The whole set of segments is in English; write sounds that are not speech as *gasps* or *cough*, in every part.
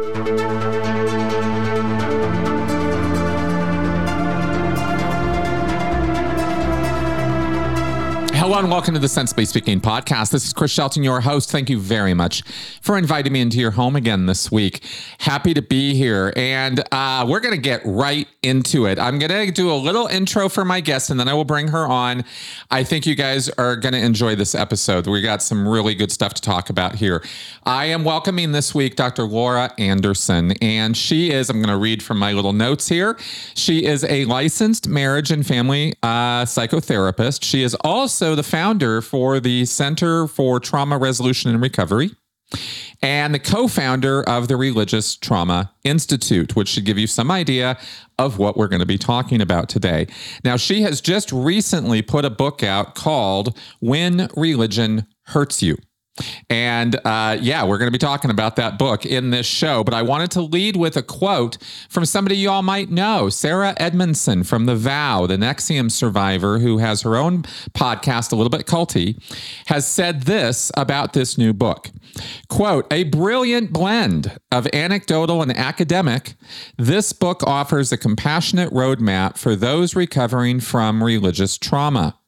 Música and welcome to the Sensibly Speaking podcast. This is Chris Shelton, your host. Thank you very much for inviting me into your home again this week. Happy to be here. And uh, we're going to get right into it. I'm going to do a little intro for my guest and then I will bring her on. I think you guys are going to enjoy this episode. We got some really good stuff to talk about here. I am welcoming this week Dr. Laura Anderson, and she is, I'm going to read from my little notes here. She is a licensed marriage and family uh, psychotherapist. She is also the founder for the Center for Trauma Resolution and Recovery and the co founder of the Religious Trauma Institute, which should give you some idea of what we're going to be talking about today. Now, she has just recently put a book out called When Religion Hurts You. And uh, yeah, we're going to be talking about that book in this show. But I wanted to lead with a quote from somebody you all might know Sarah Edmondson from The Vow, the NXIVM survivor who has her own podcast, a little bit culty, has said this about this new book. Quote, a brilliant blend of anecdotal and academic, this book offers a compassionate roadmap for those recovering from religious trauma.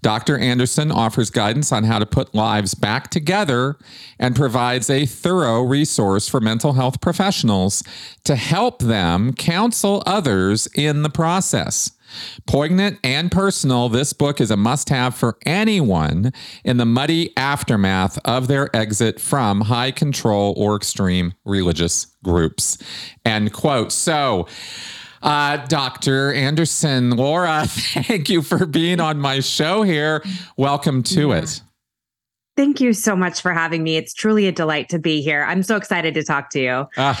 Dr. Anderson offers guidance on how to put lives back together and provides a thorough resource for mental health professionals to help them counsel others in the process. Poignant and personal, this book is a must have for anyone in the muddy aftermath of their exit from high control or extreme religious groups. End quote. So, uh, Dr. Anderson, Laura, *laughs* thank you for being on my show here. Welcome to yeah. it. Thank you so much for having me. It's truly a delight to be here. I'm so excited to talk to you. Uh,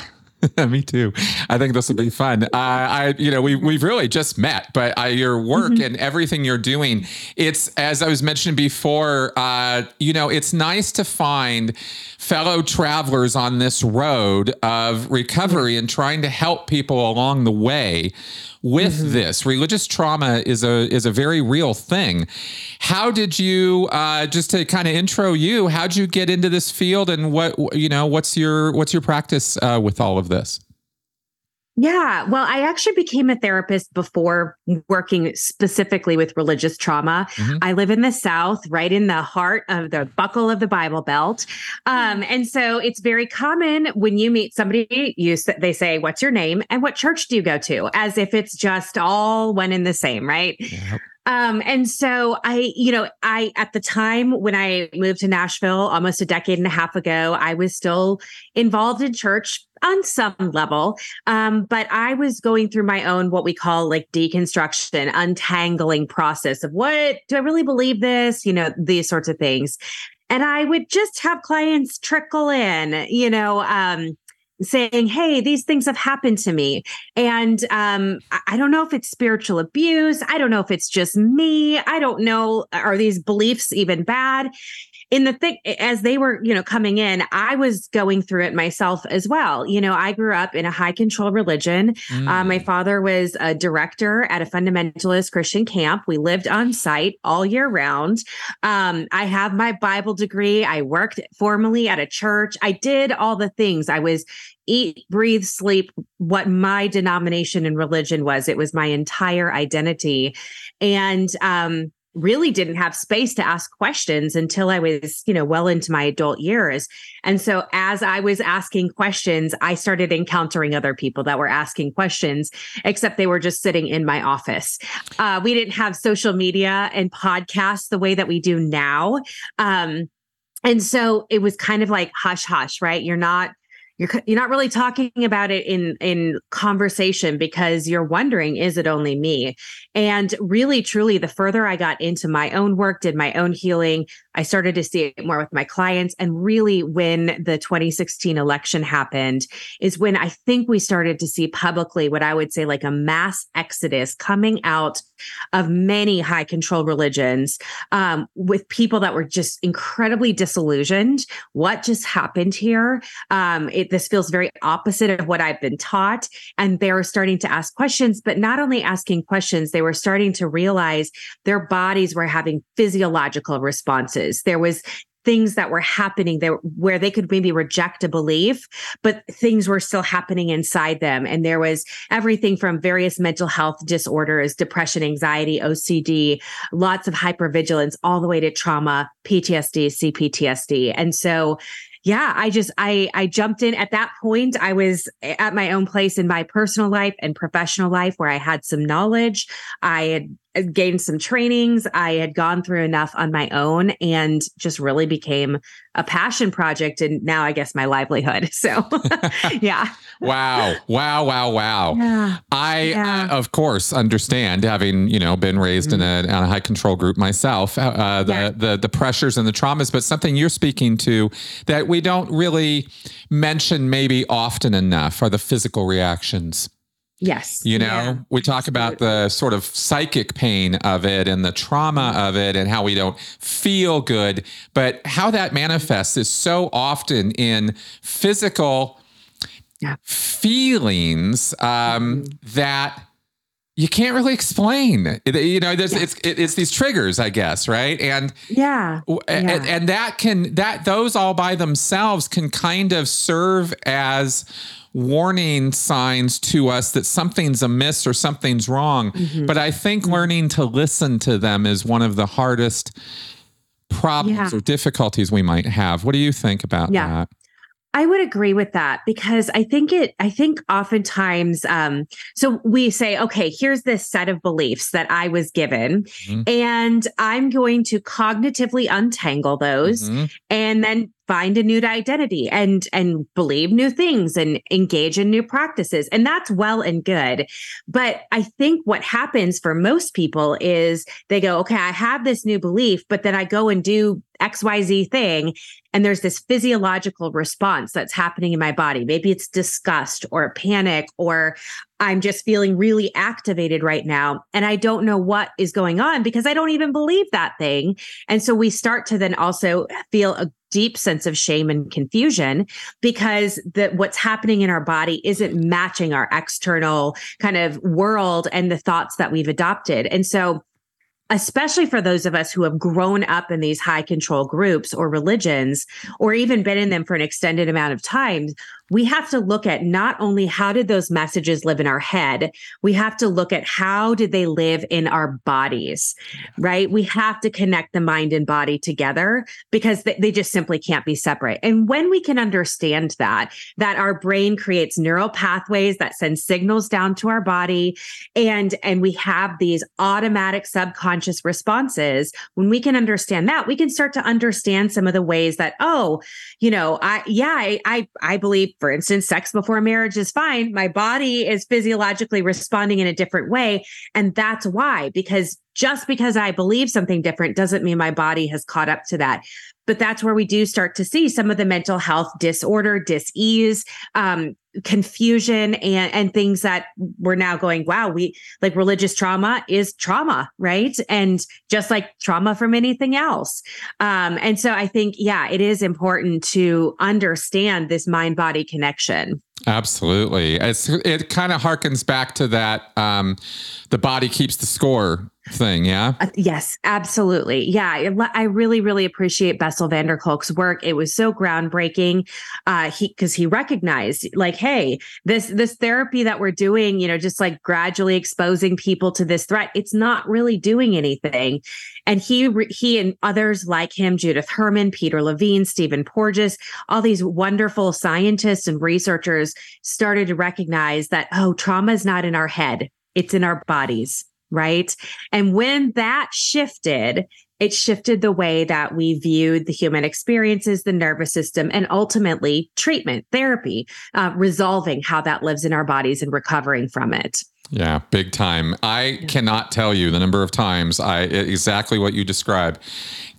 *laughs* Me too. I think this will be fun. Uh, I, you know, we we've really just met, but uh, your work mm-hmm. and everything you're doing, it's as I was mentioning before. Uh, you know, it's nice to find fellow travelers on this road of recovery and trying to help people along the way with mm-hmm. this. Religious trauma is a is a very real thing. How did you uh, just to kind of intro you? How'd you get into this field, and what you know? What's your what's your practice uh, with all of this? Yeah. Well, I actually became a therapist before working specifically with religious trauma. Mm-hmm. I live in the South, right in the heart of the buckle of the Bible Belt. Um, and so it's very common when you meet somebody, you they say, What's your name? And what church do you go to? As if it's just all one and the same, right? Yep. Um, and so I, you know, I, at the time when I moved to Nashville almost a decade and a half ago, I was still involved in church on some level. Um, but I was going through my own, what we call like deconstruction, untangling process of what do I really believe this? You know, these sorts of things. And I would just have clients trickle in, you know, um, saying, Hey, these things have happened to me. And um, I don't know if it's spiritual abuse. I don't know if it's just me. I don't know. Are these beliefs even bad? In the thing as they were you know coming in i was going through it myself as well. You know i grew up in a high control religion. Mm. uh, my mm. father was a director at a fundamentalist christian camp. We lived on site all year round. Um, i have my bible degree. I worked formally at a church. I did all the things. I was eat breathe sleep what my denomination and religion was. It was my entire identity. And um really didn't have space to ask questions until I was, you know, well into my adult years. And so as I was asking questions, I started encountering other people that were asking questions, except they were just sitting in my office. Uh, we didn't have social media and podcasts the way that we do now. Um, and so it was kind of like hush hush, right? You're not you're you're not really talking about it in in conversation because you're wondering is it only me? And really truly the further i got into my own work did my own healing i started to see it more with my clients. And really when the 2016 election happened is when i think we started to see publicly what i would say like a mass exodus coming out of many high control religions um, with people that were just incredibly disillusioned. What just happened here? Um, it, this feels very opposite of what I've been taught. And they're starting to ask questions, but not only asking questions, they were starting to realize their bodies were having physiological responses. There was things that were happening there where they could maybe reject a belief, but things were still happening inside them. And there was everything from various mental health disorders, depression, anxiety, OCD, lots of hypervigilance, all the way to trauma, PTSD, CPTSD. And so yeah, I just I I jumped in at that point. I was at my own place in my personal life and professional life where I had some knowledge. I had gained some trainings. I had gone through enough on my own and just really became a passion project and now I guess my livelihood. *laughs* So, *laughs* yeah. wow. Wow, wow, wow. Yeah. I yeah. Uh, of course understand having, you know, been raised mm-hmm. in, a, a, high control group myself, uh, uh, the, yeah. the the pressures and the traumas, but something you're speaking to that we don't really mention maybe often enough are the physical reactions. Yes. You know, yeah, we talk absolutely. about the sort of psychic pain of it and the trauma of it and how we don't feel good, but how that manifests is so often in physical yeah. feelings um, mm-hmm. that you can't really explain. You know, there's yeah. it's it's these triggers, I guess, right? And yeah. And, yeah. and that can that those all by themselves can kind of serve as warning signs to us that something's amiss or something's wrong. Mm-hmm. But I think mm-hmm. learning to listen to them is one of the hardest problems yeah. or difficulties we might have. What do you think about yeah. that? I would agree with that because I think it, I think oftentimes, um, so we say, okay, here's this set of beliefs that I was given, mm-hmm. and I'm going to cognitively untangle those mm-hmm. and then find a new identity and and believe new things and engage in new practices. And that's well and good. But i think what happens for most people is they go okay i have this new belief but then i go and do xyz thing and there's this physiological response that's happening in my body. Maybe it's disgust or panic or I'm just feeling really activated right now. And I don't know what is going on because I don't even believe that thing. And so we start to then also feel a deep sense of shame and confusion because that what's happening in our body isn't matching our external kind of world and the thoughts that we've adopted. And so especially for those of us who have grown up in these high control groups or religions, or even been in them for an extended amount of time, we have to look at not only how did those messages live in our head, we have to look at how did they live in our bodies, right? We have to connect the mind and body together because they, they just simply can't be separate. And when we can understand that, that our brain creates neural pathways that send signals down to our body and, and we have these automatic subconscious responses, when we can understand that, we can start to understand some of the ways that, oh, you know, I, yeah, I, I, I believe for instance, sex before marriage is fine. My body is physiologically responding in a different way. And that's why, because just because I believe something different doesn't mean my body has caught up to that but that's where we do start to see some of the mental health disorder, dis-ease, um, confusion, and and things that we're now going, wow, we like religious trauma is trauma, right? And just like trauma from anything else. Um, and so I think, yeah, it is important to understand this mind-body connection. Absolutely. It's, it kind of harkens back to that um, the body keeps the score thing. Yeah. Uh, yes, absolutely. Yeah. I, I, really, really appreciate Bessel van der Kolk's work. It was so groundbreaking. Uh, he, cause he recognized like, Hey, this, this therapy that we're doing, you know, just like gradually exposing people to this threat, it's not really doing anything. And he, he and others like him, Judith Herman, Peter Levine, Stephen Porges, all these wonderful scientists and researchers started to recognize that, oh, trauma is not in our head. It's in our bodies right? And when that shifted, it shifted the way that we viewed the human experiences, the nervous system, and ultimately treatment, therapy, uh, resolving how that lives in our bodies and recovering from it. Yeah, big time. I yeah. cannot tell you the number of times I exactly what you described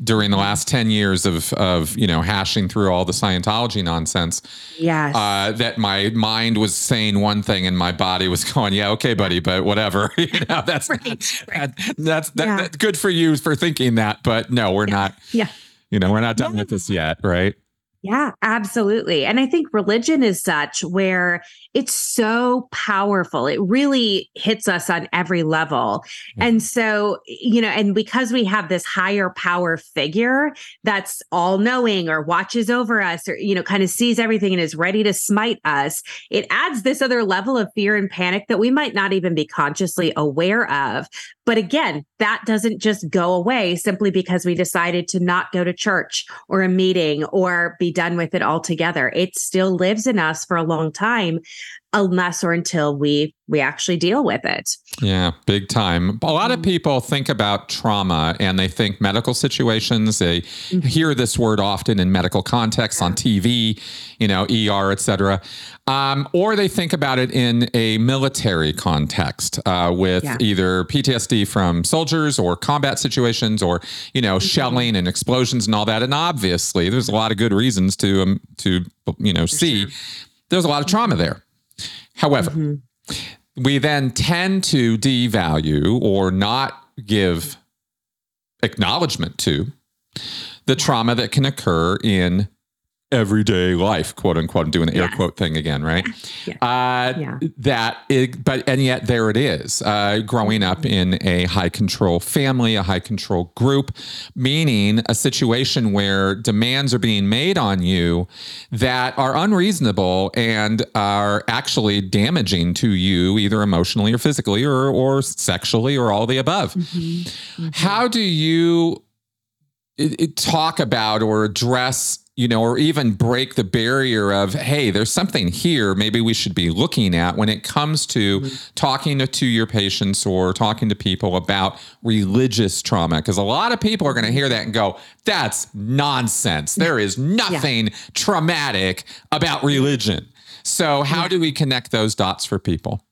during the last 10 years of of, you know, hashing through all the Scientology nonsense. Yes. Uh, that my mind was saying one thing and my body was *laughs* going, "Yeah, okay, buddy, but whatever." *laughs* you know, that's right, right. that's that, yeah. that's good for you for thinking that, but no, we're yeah. not. Yeah. You know, we're not done with this yet, right? Yeah, absolutely. And I think religion is such where it's so powerful. It really hits us on every level. Mm-hmm. And so, you know, and because we have this higher power figure that's all knowing or watches over us or, you know, kind of sees everything and is ready to smite us, it adds this other level of fear and panic that we might not even be consciously aware of. But again, that doesn't just go away simply because we decided to not go to church or a meeting or be done with it altogether. It still lives in us for a long time unless or until we we actually deal with it. Yeah, big time. A lot of mm-hmm. people think about trauma and they think medical situations. They mm-hmm. hear this word often in medical contexts on TV, you know, ER, etc. Um, or they think about it in a military context uh, with yeah. either PTSD from soldiers or combat situations or you know mm-hmm. shelling and explosions and all that. And obviously, there's a lot of good reasons to um, to you know For see. Sure. There's a lot of trauma there. However, mm-hmm. we then tend to devalue or not give acknowledgement to the trauma that can occur in everyday life, quote unquote. I'm doing the yeah. air quote thing again, right? *laughs* Yeah. Uh, yeah. That, it, but and yet there it is. Uh, growing up in a high control family, a high control group, meaning a situation where demands are being made on you that are unreasonable and are actually damaging to you, either emotionally or physically or or sexually or all the above. Mm-hmm. Mm-hmm. How do you? It, it talk about or address you know, or even break the barrier of, hey, there's something here maybe we should be looking at when it comes to mm-hmm. talking to, to, your patients or talking to people about religious trauma. Because a lot of people are going to hear that and go, that's nonsense. There is nothing yeah. traumatic about religion. So, how yeah. do we connect those dots for people?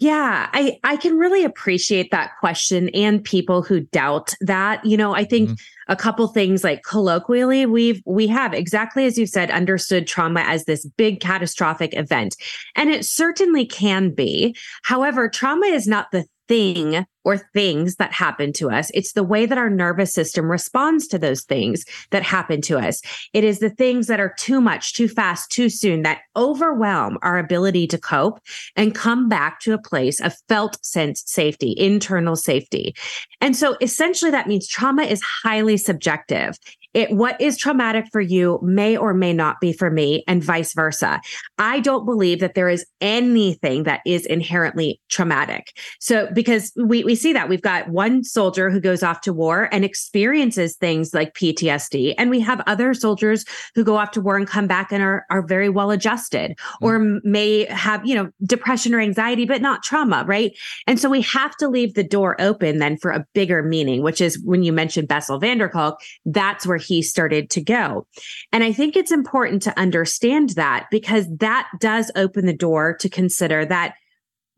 Yeah, I I can really appreciate that question and people who doubt that. You know, I think mm-hmm. A couple things like colloquially we've we have exactly as you said understood trauma as this big catastrophic event. And it certainly can be. However, trauma is not the thing or things that happen to us. It's the way that our nervous system responds to those things that happen to us. It is the things that are too much, too fast, too soon that overwhelm our ability to cope and come back to a place of felt sense safety, internal safety. And so essentially that means trauma is highly subjective it what is traumatic for you may or may not be for me and vice versa. I don't believe that there is anything that is inherently traumatic. So because we we see that we've got one soldier who goes off to war and experiences things like ptsd and we have other soldiers who go off to war and come back and are are very well adjusted mm-hmm. or may have you know depression or anxiety but not trauma right? And so we have to leave the door open then for a bigger meaning which is when you mentioned bessel van der kolk that's where he started to go. And I think it's important to understand that because that does open the door to consider that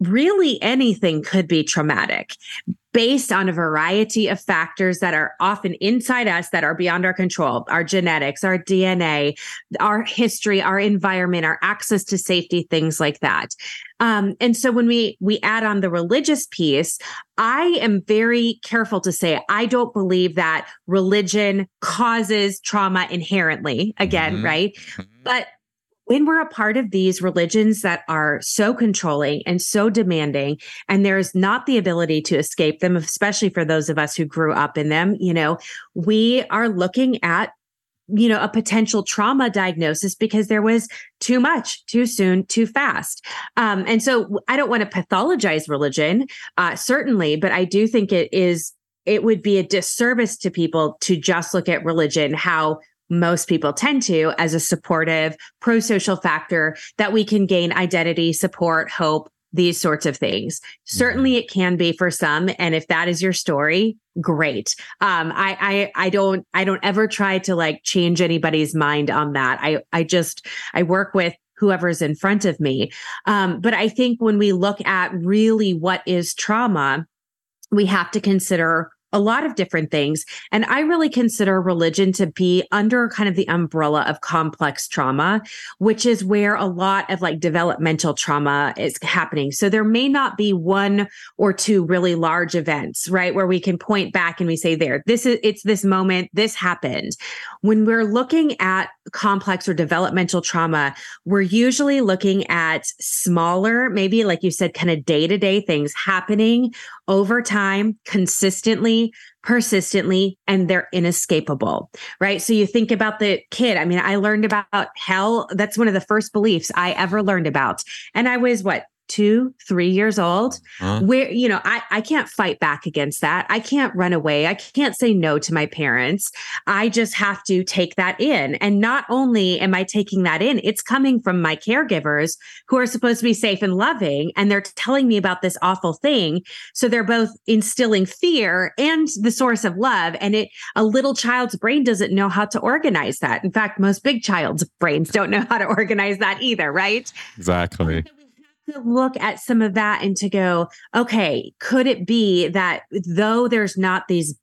really anything could be traumatic based on a variety of factors that are often inside us that are beyond our control our genetics our dna our history our environment our access to safety things like that um, and so when we we add on the religious piece i am very careful to say i don't believe that religion causes trauma inherently again mm-hmm. right mm-hmm. but when we're a part of these religions that are so controlling and so demanding, and there's not the ability to escape them, especially for those of us who grew up in them, you know, we are looking at you know a potential trauma diagnosis because there was too much too soon too fast. Um, and so i don't want to pathologize religion uh, certainly but i do think it is it would be a disservice to people to just look at religion how most people tend to as a supportive, pro social factor that we can gain identity, support, hope, these sorts of things. Mm-hmm. Certainly it can be for some. And if that is your story, great. Um, I, I, I don't, I don't ever try to like change anybody's mind on that. I, I just, I work with whoever's in front of me. Um, but I think when we look at really what is trauma, we have to consider a lot of different things. And I really consider religion to be under kind of the umbrella of complex trauma, which is where a lot of like developmental trauma is happening. So there may not be one or two really large events, right? Where we can point back and we say, there, this is, it's this moment, this happened. When we're looking at complex or developmental trauma, we're usually looking at smaller, maybe like you said, kind of day to day things happening over time, consistently, persistently, and they're inescapable, right? So you think about the kid. I mean, I learned about hell. That's one of the first beliefs I ever learned about. And I was what, two, three years old, huh? where, you know, I, I can't fight back against that. I can't run away. I can't say no to my parents. I just have to take that in. And not only am I taking that in, it's coming from my caregivers who are supposed to be safe and loving. And they're telling me about this awful thing. So they're both instilling fear and the source of love. And it, a little child's brain doesn't know how to organize that. In fact, most big child's brains don't know how to *laughs* organize that either, right? Exactly to look at some of that and to go, okay, could it be that though there's not these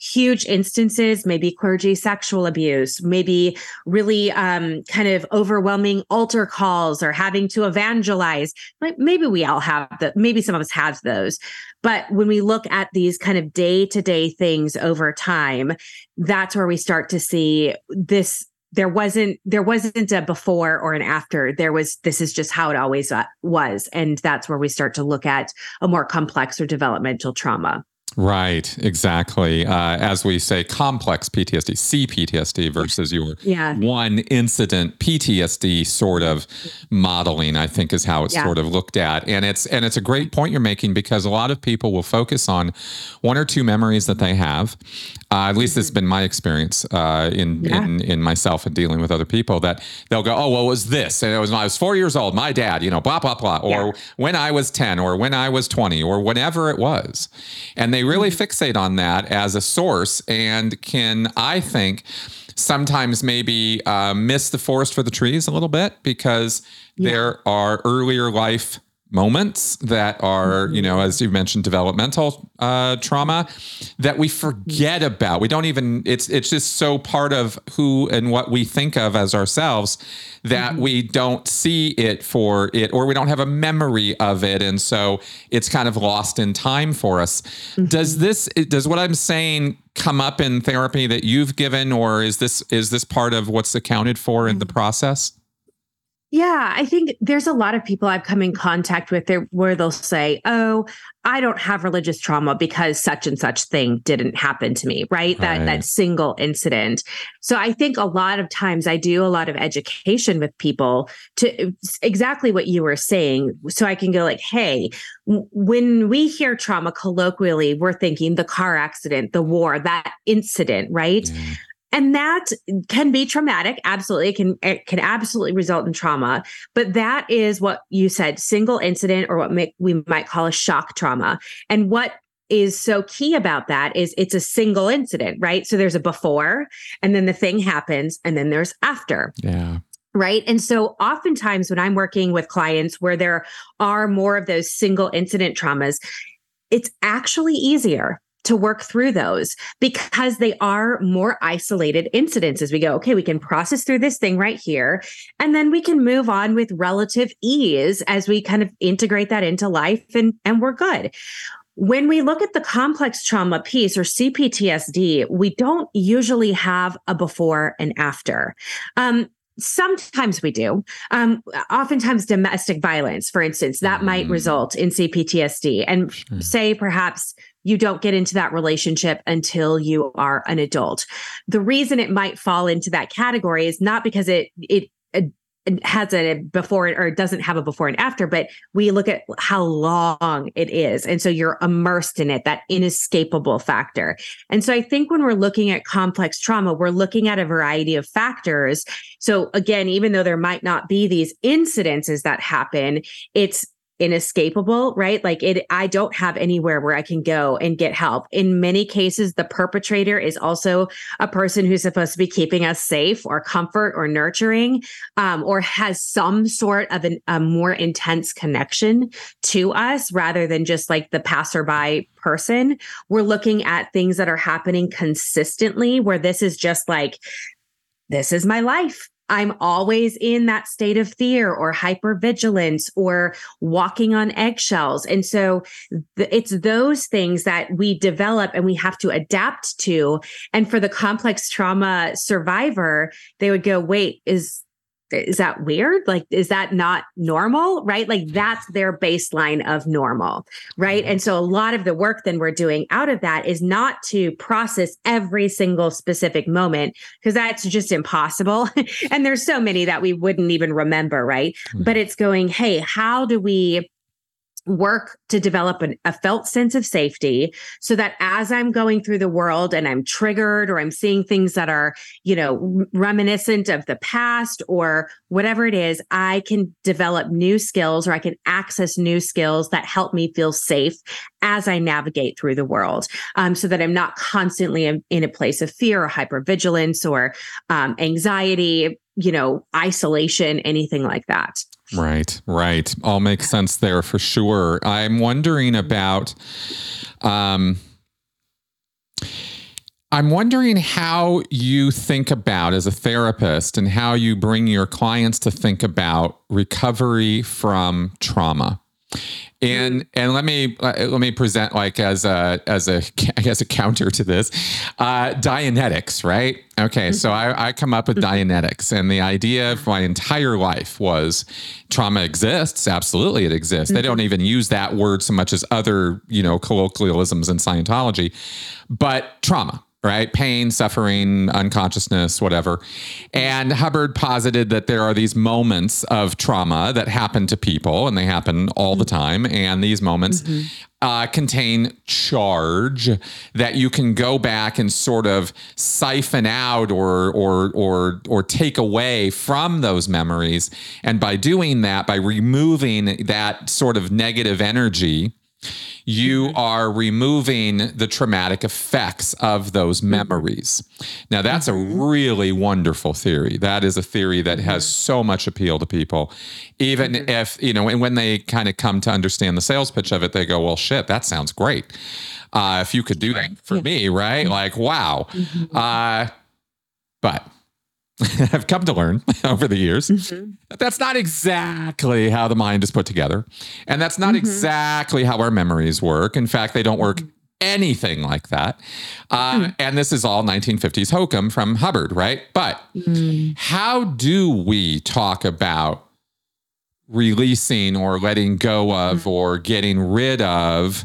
huge instances, maybe clergy sexual abuse, maybe really um, kind of overwhelming altar calls or having to evangelize. Like maybe we all have that. Maybe some of us have those. But when we look at these kind of day to day things over time, that's where we start to see this there wasn't there wasn't a before or an after. There was this is just how it always uh, was. And that's where we start to look at a more complex or developmental trauma Right, exactly. Uh, as we say, complex PTSD, CPTSD versus your yeah. one incident PTSD sort of modeling, I think is how it's yeah. sort of looked at. And it's and it's a great point you're making because a lot of people will focus on one or two memories that they have. Uh, at least it's been my experience uh, in, yeah. in in myself and dealing with other people that they'll go, oh well, it was this, and it was when I was four years old, my dad, you know, blah blah blah, or when I was ten, or when I was twenty, or whenever it was, and they really mm-hmm. fixate on that as a source and can, I think, sometimes maybe uh, miss the forest for the trees a little bit because yeah. there are earlier life moments that are, you know, as you mentioned, developmental uh, trauma that we forget about. We don't even. It's it's just so part of who and what we think of as ourselves that mm-hmm. we don't see it for it, or we don't have a memory of it, and so it's kind of lost in time for us. Mm-hmm. Does this? Does what I'm saying come up in therapy that you've given, or is this is this part of what's accounted for in the mm-hmm. process? Yeah, I think there's a lot of people I've come in contact with there where they'll say, "Oh, I don't have religious trauma because such and such thing didn't happen to me," right? right? That that single incident. So I think a lot of times I do a lot of education with people to exactly what you were saying so I can go like, "Hey, when we hear trauma colloquially, we're thinking the car accident, the war, that incident, right?" Mm and that can be traumatic. Absolutely. It can it can absolutely result in trauma. But that is what you said single incident or what we might call a shock trauma. And what is so key about that is it's a single incident right? So there's a before and then the thing happens and then there's after. Yeah. Right. And so oftentimes when I'm working with clients where there are more of those single incident traumas, it's actually easier to work through those because they are more isolated incidents as we go, okay, we can process through this thing right here. And then we can move on with relative ease as we kind of integrate that into life and, and we're good. When we look at the complex trauma piece or CPTSD, we don't usually have a before and after. Um, Sometimes we do. Um, oftentimes, domestic violence, for instance, that mm. might result in CPTSD. And mm. say perhaps you don't get into that relationship until you are an adult. The reason it might fall into that category is not because it it, it has a before or doesn't have a before and after, but we look at how long it is. And so you're immersed in it, that inescapable factor. And so I think when we're looking at complex trauma, we're looking at a variety of factors. So again, even though there might not be these incidences that happen, it's inescapable, right? Like it, I don't have anywhere where I can go and get help. In many cases, the perpetrator is also a person who's supposed to be keeping us safe or comfort or nurturing, um, or has some sort of an, a more intense connection to us rather than just like the passerby person. We're looking at things that are happening consistently where this is just like, this is my life I'm always in that state of fear or hypervigilance or walking on eggshells. And so th- it's those things that we develop and we have to adapt to. And for the complex trauma survivor, they would go, wait, is is that weird? Like, is that not normal? Right? Like, that's their baseline of normal. Right. Mm-hmm. And so, a lot of the work then we're doing out of that is not to process every single specific moment, because that's just impossible. *laughs* and there's so many that we wouldn't even remember. Right. Mm-hmm. But it's going, hey, how do we work to develop an, a felt sense of safety so that as I'm going through the world and I'm triggered or I'm seeing things that are, you know, reminiscent of the past or whatever it is, I can develop new skills or I can access new skills that help me feel safe as I navigate through the world um, so that I'm not constantly in, in, a place of fear or hypervigilance or um, anxiety, you know, isolation, anything like that. Right, right. All makes sense there for sure. I'm wondering about um I'm wondering how you think about as a therapist and how you bring your clients to think about recovery from trauma and and let me let me present like as a as a I guess a counter to this, uh, Dianetics, right? Okay, so I, I come up with Dianetics, and the idea of my entire life was trauma exists. Absolutely, it exists. They don't even use that word so much as other you know colloquialisms in Scientology, but trauma right? Pain, suffering, unconsciousness, whatever. And Hubbard posited that there are these moments of trauma that happen to people, and they happen all the time. And these moments mm-hmm. uh, contain charge that you can go back and sort of siphon out or or or or take away from those memories. And by doing that, by removing that sort of negative energy you mm-hmm. are removing the traumatic effects of those mm-hmm. memories. Now, that's a mm-hmm. really wonderful theory. That is a theory that has so much appeal to people. Even if, you know, and when they kind of come to understand the sales pitch of it, they go, well, shit, that sounds great. Uh, if you could do that for me, right? Like, wow. Uh, but *laughs* I've come to learn *laughs* over the years mm-hmm. that that's not exactly how the mind is put together. And that's not mm-hmm. exactly how our memories work. In fact, they don't work mm-hmm. anything like that. Uh, mm. and this is all 1950s hokum from Hubbard, right? But mm. how do we talk about releasing or letting go of mm. or getting rid of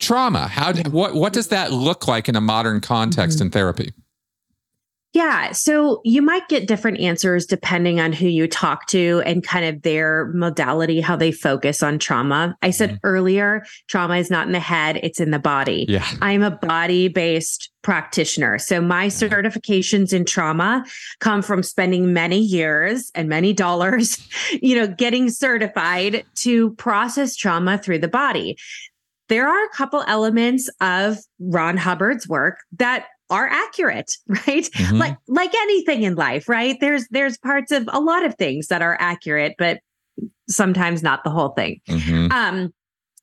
trauma? How, what, what does that look like in a modern context in therapy? Yeah. So you might get different answers depending on who you talk to and kind of their modality, how they focus on trauma. I said mm-hmm. earlier, trauma is not in the head, it's in the body. Yeah. I'm a body based practitioner. So my certifications in trauma come from spending many years and many dollars, *laughs* you know, getting certified to process trauma through the body there are a couple elements of Ron Hubbard's work that are accurate *laughs* right mm-hmm. like like anything in life right there's there's parts of a lot of things that are accurate but sometimes not the whole thing mm-hmm. um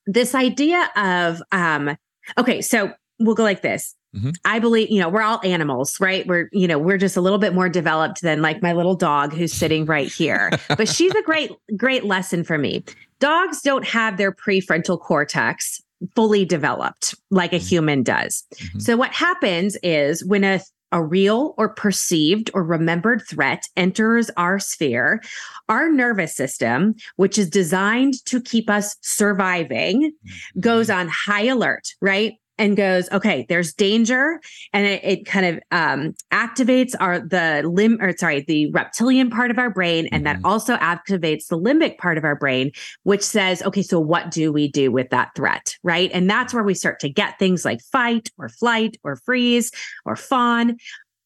this idea of um okay so we'll go like this mm-hmm. I believe, you know, we're all animals, right? We're, you know, we're just a little bit more developed than like my little dog who's sitting right here. *laughs* but she's a great, great lesson for me. Dogs don't have their prefrontal cortex fully developed like a mm-hmm. human does. Mm-hmm. So what happens is when a a real or perceived or remembered threat enters our sphere, our nervous system, which is designed to keep us surviving, mm-hmm. goes on high alert, right? And goes, okay, there's danger, and it, it kind of um, activates our the limb or sorry, the reptilian part of our brain, and mm-hmm. that also activates the limbic part of our brain, which says, okay, so what do we do with that threat, right? And that's where we start to get things like fight or flight or freeze or fawn,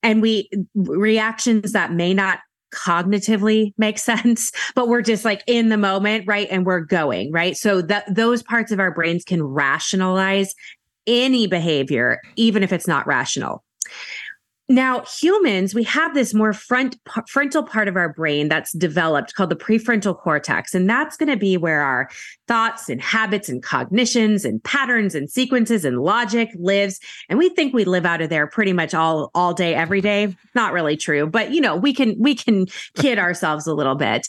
and we reactions that may not cognitively make *laughs* sense, but we're just like in the moment, right? And we're going, right? So that those parts of our brains can rationalize any behavior, even if it's not rational. Now, humans, we have this more front frontal part of our brain that's developed called the prefrontal cortex, and that's going to be where our thoughts and habits and cognitions and patterns and sequences and logic lives. And we think we live out of there pretty much all all day every day. Not really true, but you know, we can we can *laughs* kid ourselves a little bit.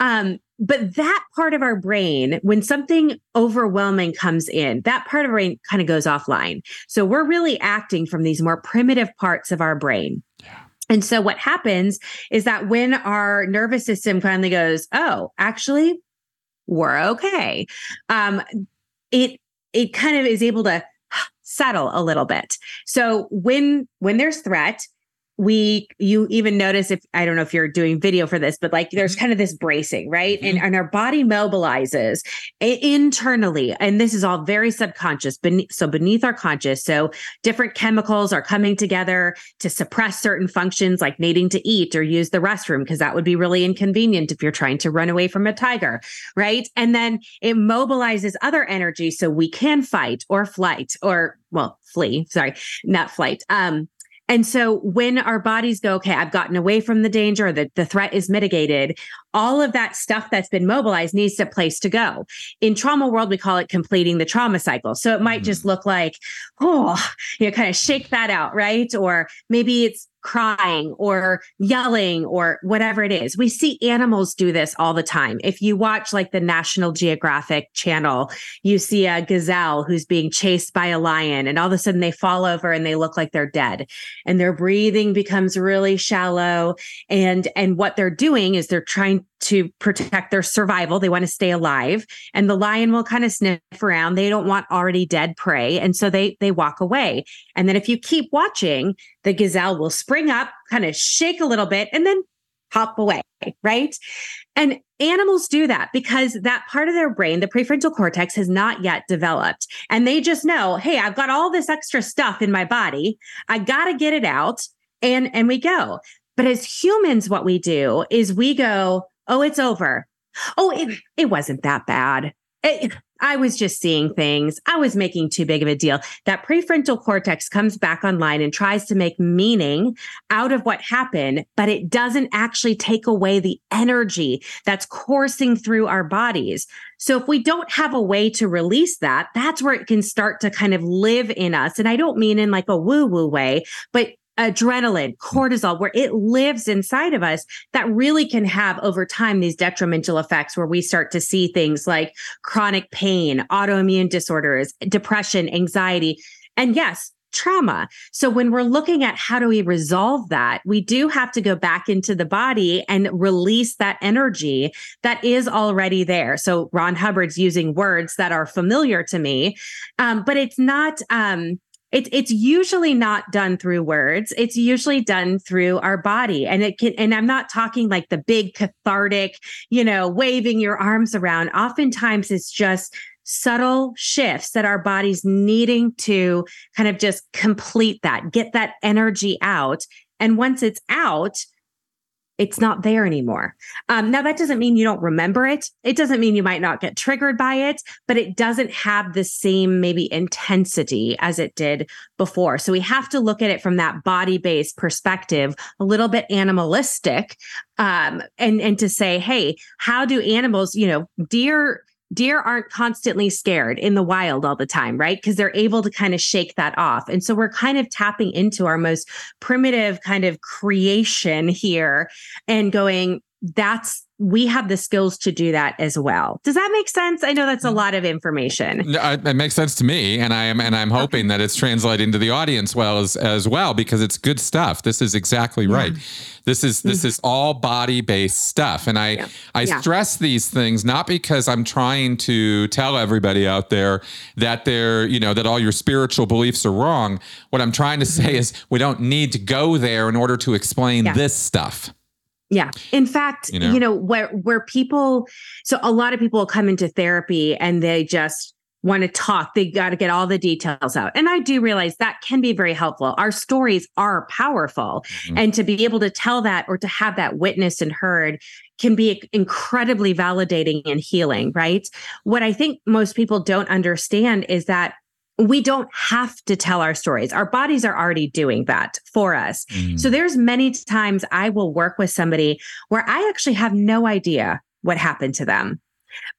Um, but that part of our brain, when something overwhelming comes in, that part of our brain kind of goes offline. So we're really acting from these more primitive parts of our brain. Yeah. And so what happens is that when our nervous system finally goes, oh, actually, we're okay. Um, it it kind of is able to *gasps* settle a little bit. So when when there's threat, we you even notice if i don't know if you're doing video for this but like there's mm-hmm. kind of this bracing right mm-hmm. and, and our body mobilizes internally and this is all very subconscious beneath, so beneath our conscious so different chemicals are coming together to suppress certain functions like needing to eat or use the restroom because that would be really inconvenient if you're trying to run away from a tiger right and then it mobilizes other energy so we can fight or flight or well flee sorry not flight um and so when our bodies go, okay, I've gotten away from the danger, the, the threat is mitigated, all of that stuff that's been mobilized needs a place to go. In trauma world, we call it completing the trauma cycle. So it might mm. just look like, oh, you know, kind of shake that out, right? Or maybe it's crying or yelling or whatever it is. We see animals do this all the time. If you watch like the National Geographic channel, you see a gazelle who's being chased by a lion and all of a sudden they fall over and they look like they're dead and their breathing becomes really shallow and and what they're doing is they're trying to protect their survival. They want to stay alive. And the lion will kind of sniff around. They don't want already dead prey. And so they they walk away. And then if you keep watching, the gazelle will spring up, kind of shake a little bit, and then hop away, right? And animals do that because that part of their brain, the prefrontal cortex, has not yet developed. And they just know, hey, I've got all this extra stuff in my body. I got to get it out. And and we go. But as humans, what we do is we go, Oh, it's over. Oh, it, it wasn't that bad. It, I was just seeing things. I was making too big of a deal. That prefrontal cortex comes back online and tries to make meaning out of what happened, but it doesn't actually take away the energy that's coursing through our bodies. So if we don't have a way to release that, that's where it can start to kind of live in us. And I don't mean in like a woo woo way, but adrenaline, cortisol, where it lives inside of us that really can have over time these detrimental effects where we start to see things like chronic pain, autoimmune disorders, depression, anxiety, and yes, trauma. So when we're looking at how do we resolve that, we do have to go back into the body and release that energy that is already there. So Ron Hubbard's using words that are familiar to me, um, but it's not. Um, it's it's usually not done through words. It's usually done through our body. And it can and I'm not talking like the big cathartic, you know, waving your arms around. Oftentimes it's just subtle shifts that our body's needing to kind of just complete that, get that energy out. And once it's out, it's not there anymore. Um, now, that doesn't mean you don't remember it. It doesn't mean you might not get triggered by it, but it doesn't have the same maybe intensity as it did before. So we have to look at it from that body based perspective, a little bit animalistic, um, and and to say, hey, how do animals, you know, deer deer aren't constantly scared in the wild all the time, right? Because they're able to kind of shake that off. And so we're kind of tapping into our most primitive kind of creation here and going, that's we have the skills to do that as well. Does that make sense? I know that's a mm. lot of information. It makes sense to me, and I am and I'm hoping okay. that it's translating to the audience well as as well because it's good stuff. This is exactly yeah. right. This is this mm-hmm. is all body based stuff, and I yeah. I yeah. stress these things not because I'm trying to tell everybody out there that they're you know that all your spiritual beliefs are wrong. What I'm trying to say mm-hmm. is we don't need to go there in order to explain this stuff. Yeah. In fact, you know? you know, where where people so a lot of people come into therapy and they just want to talk. They got to get all the details out. And I do realize that can be very helpful. Our stories are powerful. Mm-hmm. And to be able to tell that or to have that witnessed and heard can be incredibly validating and healing, right? What I think most people don't understand is that we don't have to tell our stories. Our bodies are already doing that for us. Mm. So there's many times I will work with somebody where I actually have no idea what happened to them.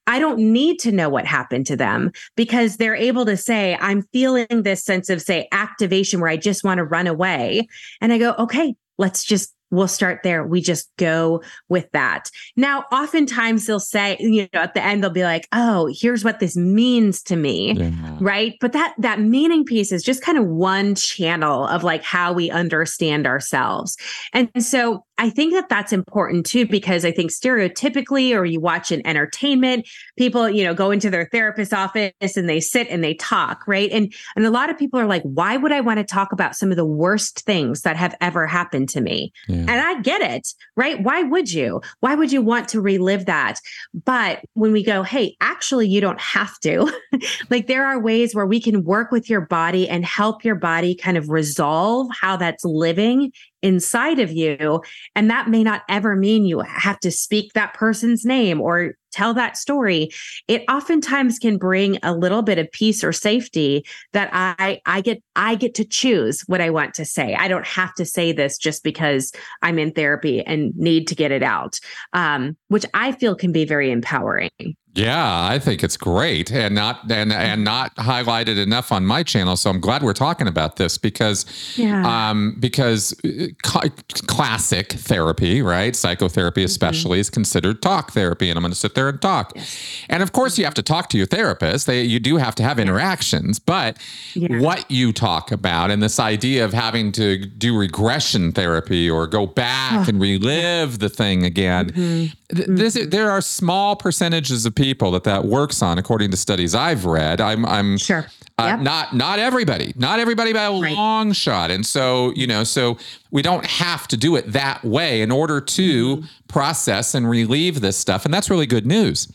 I don't need to know what happened to them because they're able to say, I'm feeling this sense of, say, activation where I just want to run away. And I go, okay, let's just we'll start there. We just go with that. Now, oftentimes they'll say, you know, at the end they'll be like, "Oh, here's what this means to me." Yeah. Right? But that that meaning piece is just kind of one channel of like how we understand ourselves. And so I think that that's important too, because I think stereotypically, or you watch an entertainment, people, you know, go into their therapist office and they sit and they talk, right? And and a lot of people are like, why would I want to talk about some of the worst things that have ever happened to me? Yeah. And I get it, right? Why would you? Why would you want to relive that? But when we go, hey, actually, you don't have to. *laughs* like there are ways where we can work with your body and help your body kind of resolve how that's living inside of you. And that may not ever mean you have to speak that person's name or tell that story. It oftentimes can bring a little bit of peace or safety that I I get I get to choose what I want to say. I don't have to say this just because I'm in therapy and need to get it out, um, which I feel can be very empowering. Yeah, I think it's great and not and and not highlighted enough on my channel. So I'm glad we're talking about this because yeah. um because uh, classic therapy, right? Psychotherapy mm-hmm. especially mm-hmm. is considered talk therapy and I'm going to sit there and talk. Yes. And of course you have to talk to your therapist. They you do have to have interactions, but yeah. what you talk about and this idea of having to do regression therapy or go back oh. and relive the thing again. Mm-hmm this, mm-hmm. there are small percentages of people that that works on, according to studies I've read. I'm, I'm sure. Uh, yep. Not not everybody, not everybody by a right. long shot, and so you know, so we don't have to do it that way in order to mm-hmm. process and relieve this stuff, and that's really good news.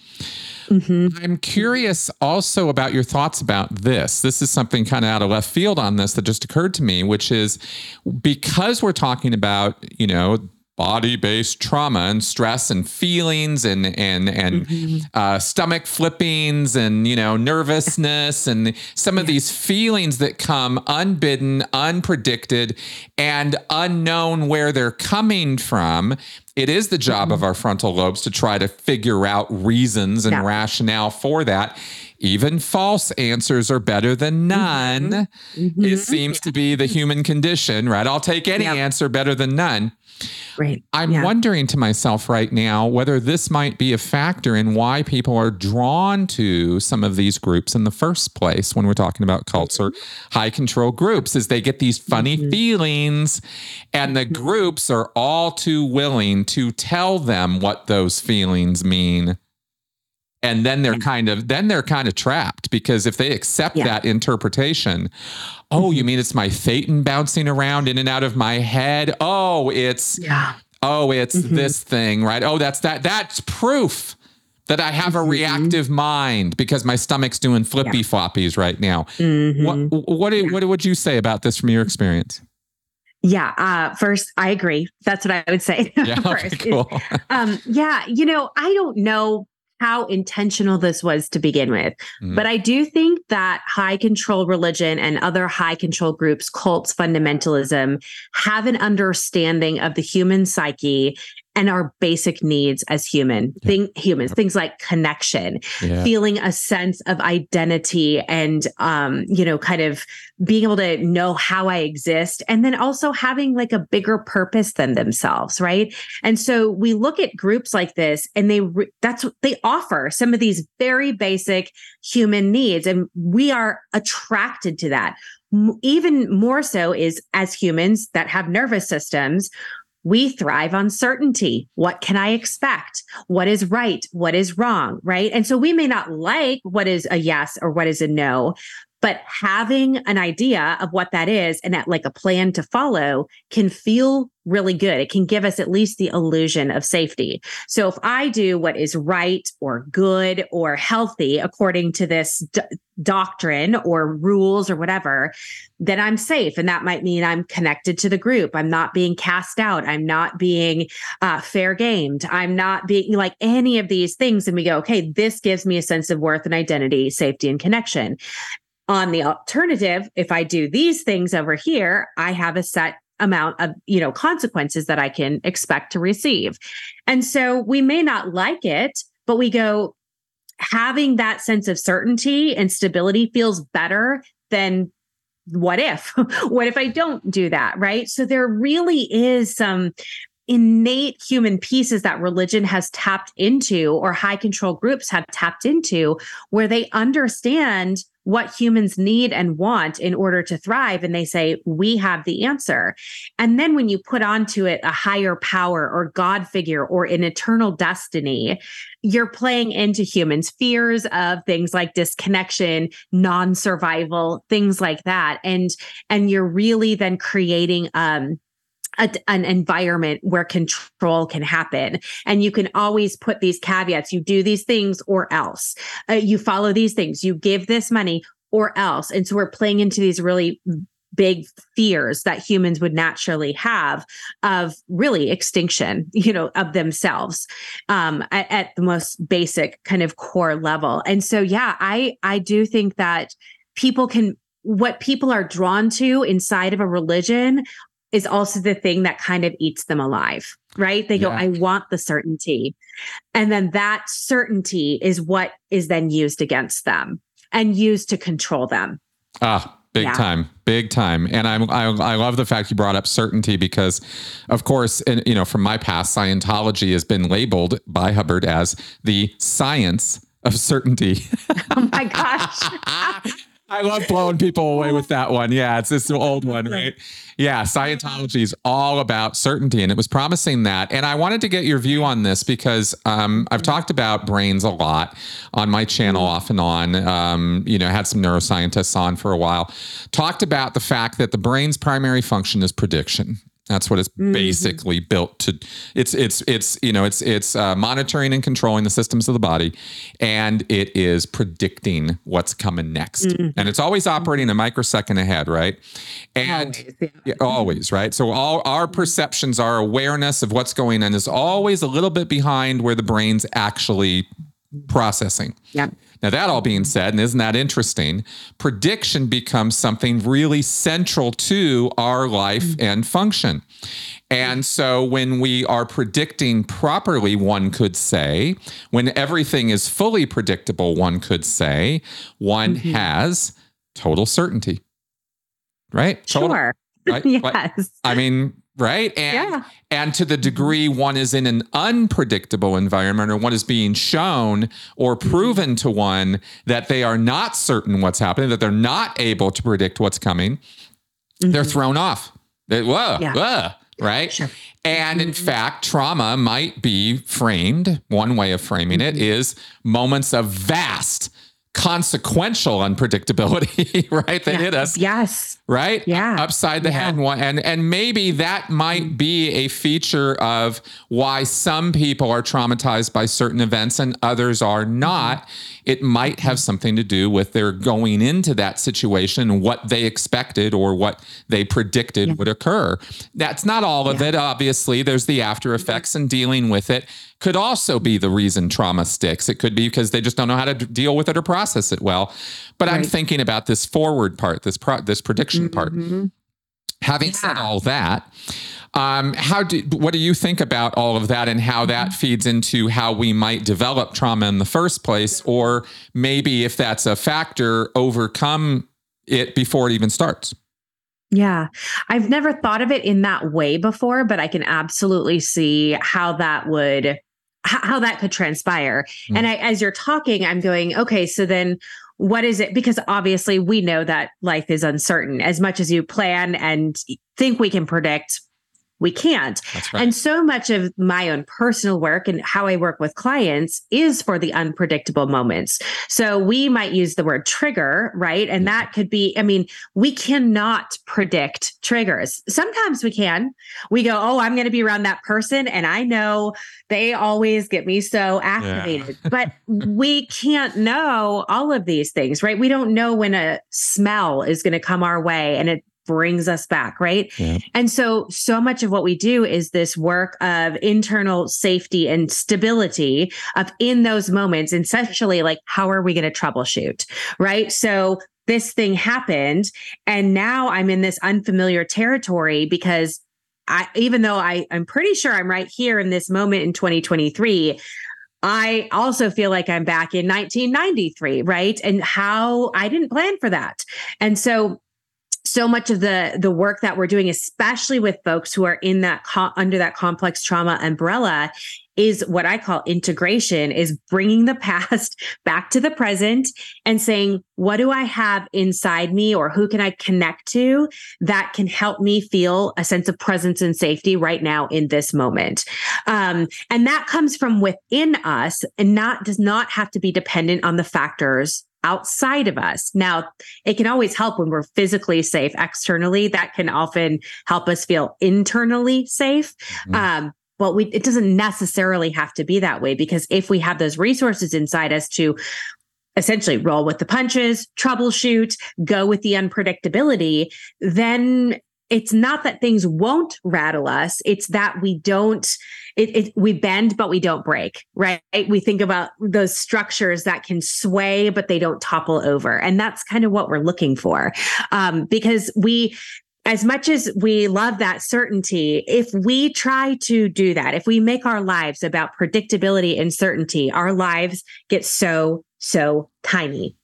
Mm-hmm. I'm curious also about your thoughts about this. This is something kind of out of left field on this that just occurred to me, which is because we're talking about, you know, body-based trauma and stress and feelings and and and mm-hmm. uh, stomach flippings and you know nervousness and some of these feelings that come unbidden, unpredicted, and unknown where they're coming from. It is the job mm-hmm. of our frontal lobes to try to figure out reasons and yeah. rationale for that even false answers are better than none. Mm-hmm. Mm-hmm. It seems yeah. to be the human condition, right? I'll take any answer better than none. Right. I'm yeah. wondering to myself right now whether this might be a factor in why people are drawn to some of these groups in the first place when we're talking about cults or high control groups is they get these funny mm-hmm. feelings and the mm-hmm. groups are all too willing to tell them what those feelings mean and then they're kind of then they're kind of trapped because if they accept yeah. that interpretation oh you mm-hmm. mean it's my thetan bouncing around in and out of my head oh it's yeah oh it's mm-hmm. this thing right oh that's that that's proof that I have mm-hmm. a reactive mind because my stomach's doing flippy yeah. floppies right now. Mm-hmm. What what, yeah. what would you say about this from your experience? Yeah. Uh, first, I agree. That's what I would say. *laughs* Yeah. first. Okay, cool. um, yeah. You know, I don't know how intentional this was to begin with. Mm. But I do think that high control religion and other high control groups, cults, fundamentalism, have an understanding of the human psyche and our basic needs as human yeah. thing humans things like connection yeah. feeling a sense of identity and um you know kind of being able to know how i exist and then also having like a bigger purpose than themselves right and so we look at groups like this and they re- that's what they offer some of these very basic human needs and we are attracted to that even more so is as humans that have nervous systems we thrive on certainty. What can I expect? What is right? What is wrong? Right. And so we may not like what is a yes or what is a no, But having an idea of what that is and that like a plan to follow can feel really good. It can give us at least the illusion of safety. So if I do what is right or good or healthy according to this d- doctrine or rules or whatever, then I'm safe. And that might mean I'm connected to the group. I'm not being cast out. I'm not being uh, fair gamed. I'm not being like any of these things. And we go, okay, this gives me a sense of worth and identity, safety and connection. On the alternative, if I do these things over here, I have a set amount of you know consequences that i can expect to receive. And so we may not like it but we go having that sense of certainty and stability feels better than what if? *laughs* What if i don't do that right? So there really is some innate human pieces that religion has tapped into or high control groups have tapped into where they understand what humans need and want in order to thrive. And they say, we have the answer. And then when you put onto it a higher power or God figure or an eternal destiny, you're playing into humans' fears of things like disconnection, non-survival, things like that. And, and you're really then creating, um, a, an environment where control can happen. And you can always put these caveats. You do these things or else. Uh, you follow these things. You give this money or else. And so we're playing into these really big fears that humans would naturally have of really extinction *laughs* you know of themselves um at, at the most basic kind of core level and so yeah i i do think that people can what people are drawn to inside of a religion is also the thing that kind of eats them alive, right? They go, I want the certainty. And then that certainty is what is then used against them and used to control them. Ah, big yeah. time, big time. And I, I, I love the fact you brought up certainty because, of course, and you know, from my past, Scientology has been labeled by Hubbard as the science of certainty. *laughs* oh my gosh. *laughs* I love blowing people away with that one. Yeah, it's this old *laughs* one, right? Yeah, Scientology is all about certainty, and it was promising that. And I wanted to get your view on this because um, I've talked about brains a lot on my channel, mm-hmm. off and on. Um, you know, had some neuroscientists on for a while. Talked about the fact that the brain's primary function is prediction. That's what it's mm-hmm. basically built to. It's it's it's you know it's it's uh, monitoring and controlling the systems of the body, and it is predicting what's coming next. Mm-hmm. And it's always operating a microsecond ahead, right? And always, yeah. Yeah, always, right? So all our perceptions, our awareness of what's going on, is always a little bit behind where the brain's actually processing. Yeah. Now, that all being said, and isn't that interesting? Prediction becomes something really central to our life mm-hmm. and function. And so, when we are predicting properly, one could say, when everything is fully predictable, one could say, one mm-hmm. has total certainty. Right? Total, sure. *laughs* Right? yes. I mean, right and yeah. and to the degree one is in an unpredictable environment or one is being shown or proven to one that they are not certain what's happening that they're not able to predict what's coming mm-hmm. they're thrown off they, whoa, yeah. whoa right sure. and in mm-hmm. fact trauma might be framed one way of framing mm-hmm. it is moments of vast consequential unpredictability, *laughs* right? That yeah. hit us. Yes. Right? Yeah. Upside the yeah. head. And, and maybe that might be a feature of why some people are traumatized by certain events and others are not. Mm-hmm it might have something to do with their going into that situation what they expected or what they predicted yeah. would occur. That's not all of yeah. it, obviously. There's the after effects and dealing with it. Could also be the reason trauma sticks. It could be because they just don't know how to deal with it or process it well. But right. I'm thinking about this forward part, this pro- this prediction mm-hmm. part. Having yeah. said all that, um, how do what do you think about all of that and how that mm-hmm. feeds into how we might develop trauma in the first place, or maybe if that's a factor, overcome it before it even starts? Yeah, I've never thought of it in that way before, but I can absolutely see how that would how that could transpire. Mm. And I, as you're talking, I'm going, okay, so then what is it? Because obviously we know that life is uncertain. As much as you plan and think we can predict, we can't. Right. And so much of my own personal work and how I work with clients is for the unpredictable moments. So we might use the word trigger, right? And that could be, I mean, we cannot predict triggers. Sometimes we can. We go, oh, I'm going to be around that person. And I know they always get me so activated. Yeah. but we can't know all of these things, right? We don't know when a smell is going to come our way and it brings us back, right? Yeah. And so, so much of what we do is this work of internal safety and stability of in those moments, essentially, like, how are we going to troubleshoot, right? So, this thing happened, and now I'm in this unfamiliar territory because I, even though I, I'm pretty sure I'm right here in this moment in 2023, I also feel like I'm back in 1993, right? And how I didn't plan for that. And so so much of the the work that we're doing especially with folks who are in that co- under that complex trauma umbrella is what I call integration is bringing the *laughs* past back to the present and saying what do I have inside me or who can I connect to that can help me feel a sense of presence and safety right now in this moment? Um, and that comes from within us and not does not have to be dependent on the factors outside of us. Now, it can always help when we're physically safe externally. That can often help us feel internally safe. Mm-hmm. Um, but we, it doesn't necessarily have to be that way because if we have those resources inside us to essentially roll with the punches, troubleshoot, go with the unpredictability, then it's not that things won't rattle us it's that we don't it, it, we bend but we don't break right we think about those structures that can sway but they don't topple over and that's kind of what we're looking for um, because we as much as we love that certainty, if we try to do that, if we make our lives about predictability and certainty, our lives get so, so tiny.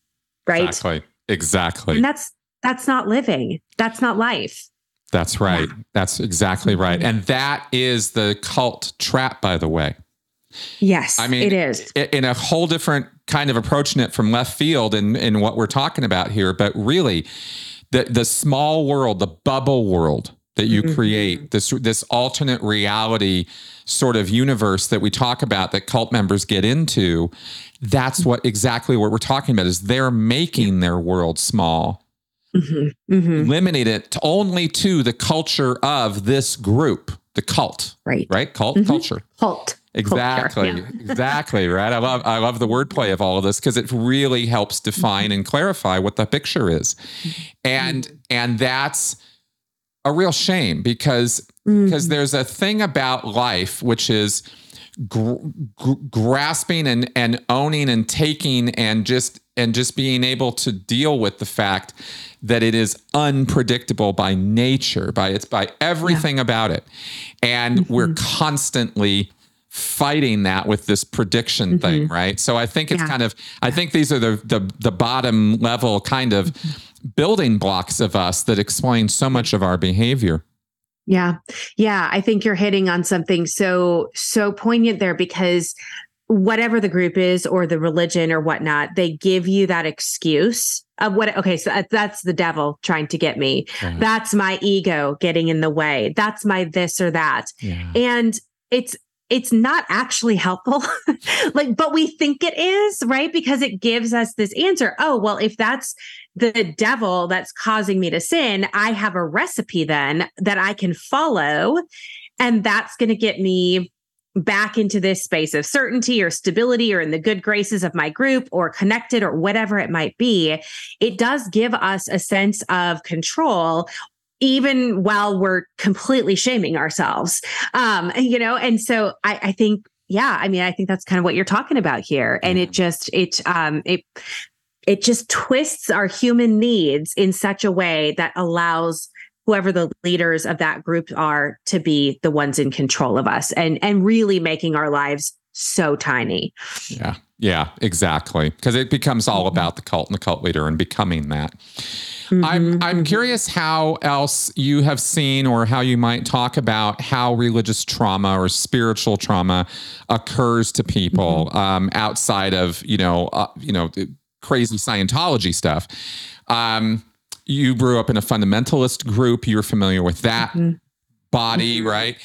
Right. Exactly. Exactly. And that's that's not living. That's not life. That's right. Yeah. That's exactly right. Mm-hmm. And that is the cult trap, by the way. Yes, I mean, it is in a whole different kind of approaching it from left field in, in what we're talking about here. But really, the the small world, the bubble world that you mm-hmm. create, this this alternate reality sort of universe that we talk about that cult members get into, that's what exactly what we're talking about is they're making their world small mm-hmm, mm-hmm. limiting it to only to the culture of this group, the cult. Right. Right? Cult mm-hmm. culture. Cult. Exactly. Culture, yeah. exactly. Right. I love I love the wordplay of all of this because it really helps define and clarify what the picture is. And mm-hmm. and that's a real shame because because mm-hmm. there's a thing about life which is gr- gr- grasping and and owning and taking and just and just being able to deal with the fact that it is unpredictable by nature, by it's by everything yeah. about it. And mm-hmm. we're constantly fighting that with this prediction mm-hmm. thing, right? So I think it's yeah. kind of I think these are the the the bottom level kind of mm-hmm. building blocks of us that explain so much of our behavior. Yeah. Yeah, I think you're hitting on something so so poignant there because whatever the group is or the religion or whatnot, they give you that excuse of what, okay, so uh, that's the devil trying to get me. That's my ego getting in the way. That's my this or that. Yeah. And it's, it's not actually helpful. *laughs* like, but we think it is, right? Because it gives us this answer. Oh, well, if that's the devil that's causing me to sin, I have a recipe then that I can follow. And that's going to get me back into this space of certainty or stability or in the good graces of my group or connected or whatever it might be, it does give us a sense of control even while we're completely shaming ourselves. Um you know and so i i think yeah i mean i think that's kind of what you're talking about here. And it just it um it it just twists our human needs in such a way that allows whoever the leaders of that group are to be the ones in control of us and and really making our lives so tiny. Yeah. Yeah, exactly. Because it becomes all mm-hmm. about the cult and the cult leader and becoming that. Mm-hmm. I'm I'm curious how else you have seen or how you might talk about how religious trauma or spiritual trauma occurs to people mm-hmm. um, outside of you know uh, you know crazy Scientology stuff. Um, you grew up in a fundamentalist group. You're familiar with that. Mm-hmm. body, mm-hmm. right?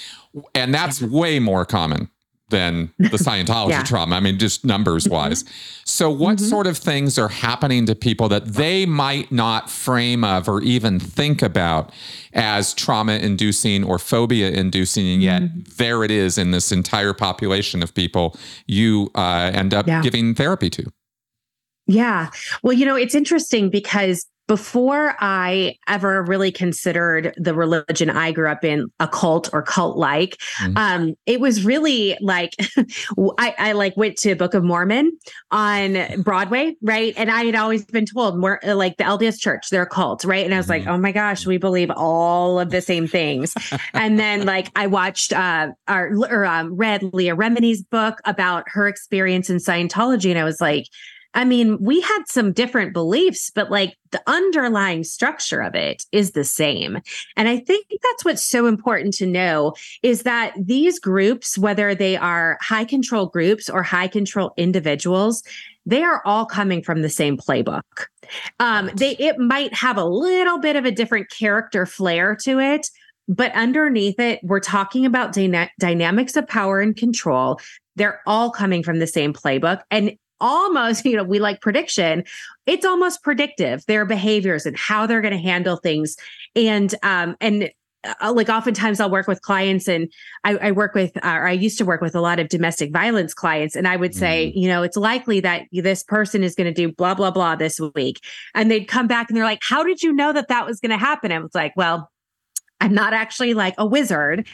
And that's way more common than the *laughs* Scientology yeah. trauma. I mean, just numbers wise. Mm-hmm. So, what mm-hmm. sort of things are happening to people that they might not frame of or even think about as trauma inducing or phobia inducing? And yet, mm-hmm. there it is in this entire population of people you uh, end up yeah. giving therapy to. Yeah. Well, you know, it's interesting because before I ever really considered the religion I grew up in a cult or cult like, mm-hmm. um, it was really like *laughs* I, I, like went to Book of Mormon on Broadway, right? And I had always been told more like the LDS Church, they're a cult, right? And I was mm-hmm. like, oh my gosh, we believe all of the same things. *laughs* and then like I watched uh, or, or um, read Leah Remini's book about her experience in Scientology, and I was like I mean, we had some different beliefs, but like the underlying structure of it is the same. And I think that's what's so important to know is that these groups, whether they are high control groups or high control individuals, they are all coming from the same playbook. Um, they it might have a little bit of a different character flair to it, but underneath it, we're talking about dyna- dynamics of power and control. They're all coming from the same playbook. And almost, *laughs* you know, we like prediction. It's almost predictive, their behaviors and how they're going to handle things. And, um, and, uh, like oftentimes I'll work with clients and I, I work with, uh, or I used to work with a lot of domestic violence clients. And I would say, mm-hmm. you know, it's likely that this person is going to do blah, blah, blah this week. And they'd come back and they're like, how did you know that that was going to happen? I was like, well, I'm not actually like a wizard.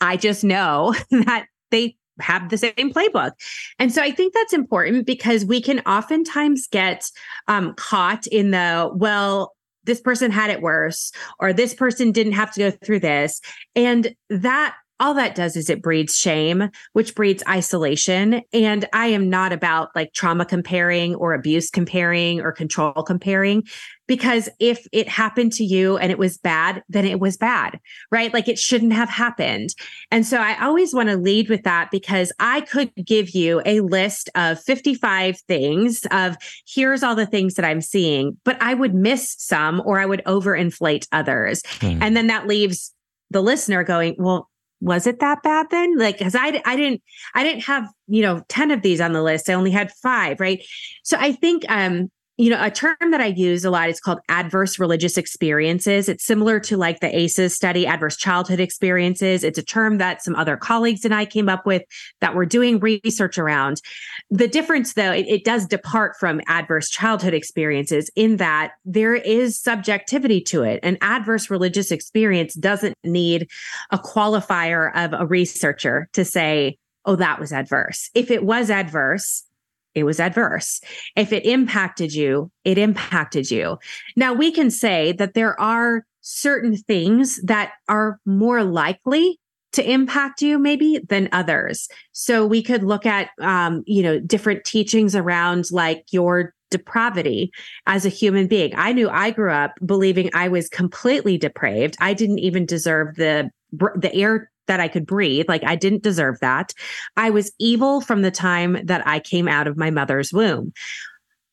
I just know *laughs* that they have the same playbook. And so I think that's important because we can oftentimes get um, caught in the, well, this person had it worse, or this person didn't have to go through this. And that all that does is it breeds shame, which breeds isolation. And I am not about like trauma comparing or abuse comparing or control comparing, because if it happened to you and it was bad, then it was bad, right? Like it shouldn't have happened. And so I always want to lead with that because I could give you a list of 55 things of here's all the things that I'm seeing, but I would miss some or I would overinflate others. Mm. And then that leaves the listener going, well, was it that bad then? Like because i i didn't i didn't have you know 10 of these on the list. I only had five right? So i think um you know, a term that I use a lot is called adverse religious experiences. It's similar to like the ACEs study, adverse childhood experiences. It's a term that some other colleagues and I came up with that we're doing research around. The difference, though, it, it does depart from adverse childhood experiences in that there is subjectivity to it. An adverse religious experience doesn't need a qualifier of a researcher to say, oh, that was adverse. If it was adverse, it was adverse. If it impacted you, it impacted you. Now, we can say that there are certain things that are more likely to impact you maybe than others. So we could look at, um, you know, different teachings around like your depravity as a human being. I knew I grew up believing I was completely depraved. I didn't even deserve the the air that I could breathe. Like I didn't deserve that. I was evil from the time that I came out of my mother's womb.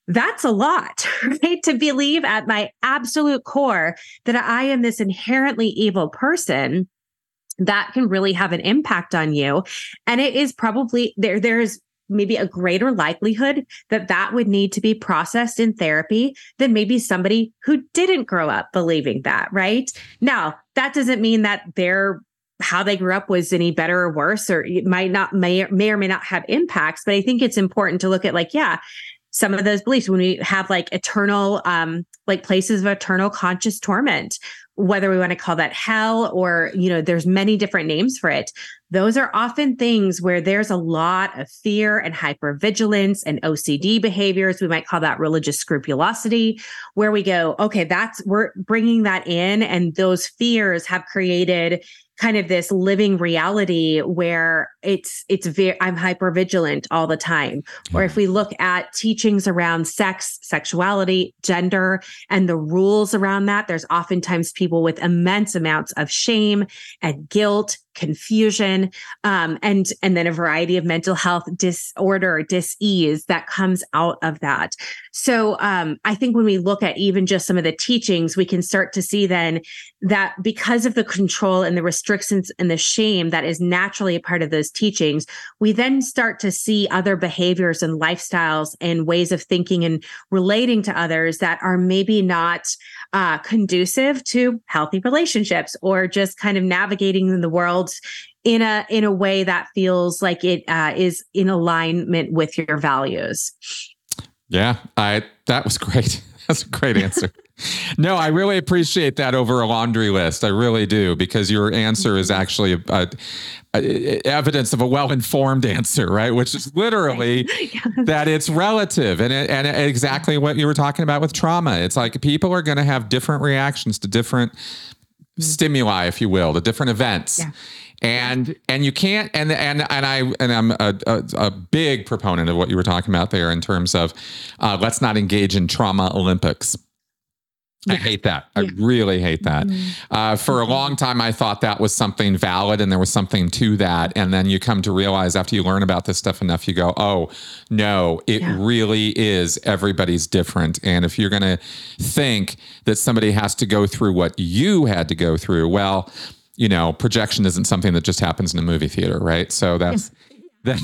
That's a lot, *laughs* right? To believe at my absolute core that I am this inherently evil person that can really have an impact on you. And it is probably there, there's maybe a greater likelihood that that would need to be processed in therapy than maybe somebody who didn't grow up believing that, right? Now, that doesn't mean that they're how they grew up was any better or worse, or it might not may, may or may not have impacts. But I think it's important to look at like, yeah, some of those beliefs when we have like eternal, um, like places of eternal conscious torment, whether we want to call that hell or, you know, there's many different names for it. Those are often things where there's a lot of fear and hypervigilance and OCD behaviors. We might call that religious scrupulosity, where we go, okay, that's, we're bringing that in. And those fears have created kind of this living reality where it's it's very i'm hyper vigilant all the time mm-hmm. or if we look at teachings around sex sexuality gender and the rules around that there's oftentimes people with immense amounts of shame and guilt confusion, um, and and then a variety of mental health disorder, dis-ease that comes out of that. So um, I think when we look at even just some of the teachings, we can start to see then that because of the control and the restrictions and the shame that is naturally a part of those teachings, we then start to see other behaviors and lifestyles and ways of thinking and relating to others that are maybe not uh, conducive to healthy relationships or just kind of navigating in the world in a in a way that feels like it uh, is in alignment with your values. Yeah, I that was great. *laughs* That's a great answer. *laughs* no, I really appreciate that over a laundry list. I really do because your answer is actually a, a, a evidence of a well-informed answer, right? Which is literally *laughs* yes. that it's relative and it, and exactly what you were talking about with trauma. It's like people are going to have different reactions to different. Stimuli, if you will, the different events. Yeah and and you can't and and and I and I'm a, a, a, big proponent of what you were talking about there in terms of uh, let's not engage in trauma Olympics. Yeah. I hate that. Yeah. I really hate that. Mm-hmm. Uh, for a long time, I thought that was something valid and there was something to that. And then you come to realize after you learn about this stuff enough, you go, oh, no, it yeah. really is. Everybody's different. And if you're going to think that somebody has to go through what you had to go through, well, you know, projection isn't something that just happens in a movie theater, right? So that's *laughs* that.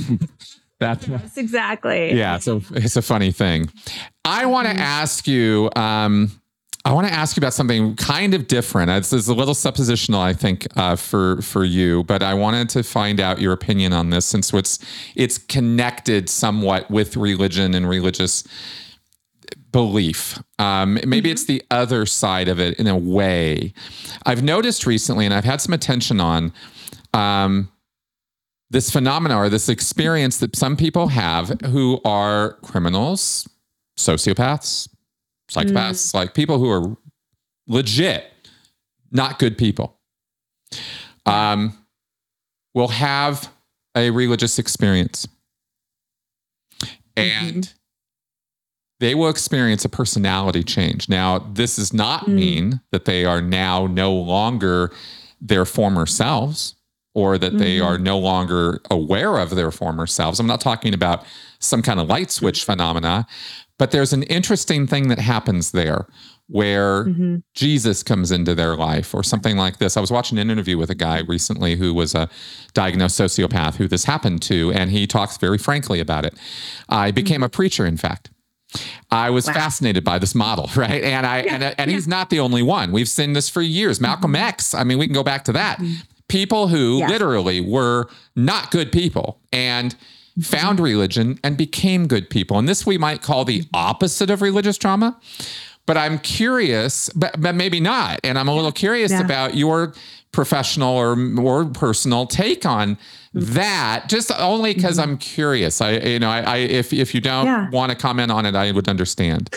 That's yes, exactly. Yeah, so it's a funny thing. I want to mm-hmm. ask you. Um, I want to ask you about something kind of different. It's, it's a little suppositional, I think, uh, for for you, but I wanted to find out your opinion on this since it's it's connected somewhat with religion and religious belief. Um, maybe mm-hmm. it's the other side of it in a way. I've noticed recently, and I've had some attention on um, this phenomena or this experience that some people have who are criminals, sociopaths, psychopaths, mm. like people who are legit not good people, um, will have a religious experience. Mm-hmm. And mm-hmm they will experience a personality change. Now, this does not mm. mean that they are now no longer their former selves or that mm-hmm. they are no longer aware of their former selves. I'm not talking about some kind of light switch mm-hmm. phenomena, but there's an interesting thing that happens there where mm-hmm. Jesus comes into their life or something like this. I was watching an interview with a guy recently who was a diagnosed sociopath who this happened to, and he talks very frankly about it. I became mm-hmm. a preacher, in fact. I was wow. fascinated by this model, *laughs* right? And I yeah, and, and yeah. he's not the only one. We've seen this for years. Malcolm mm-hmm. X. I mean, we can go back to that. Mm-hmm. People who yeah. literally were not good people and mm-hmm. Found religion and became good people. And this we might call the opposite of religious trauma. But I'm curious, but, but maybe not. And I'm a little curious about your professional or more personal take on that just only because mm-hmm. i'm curious i you know i, I if if you don't yeah. want to comment on it i would understand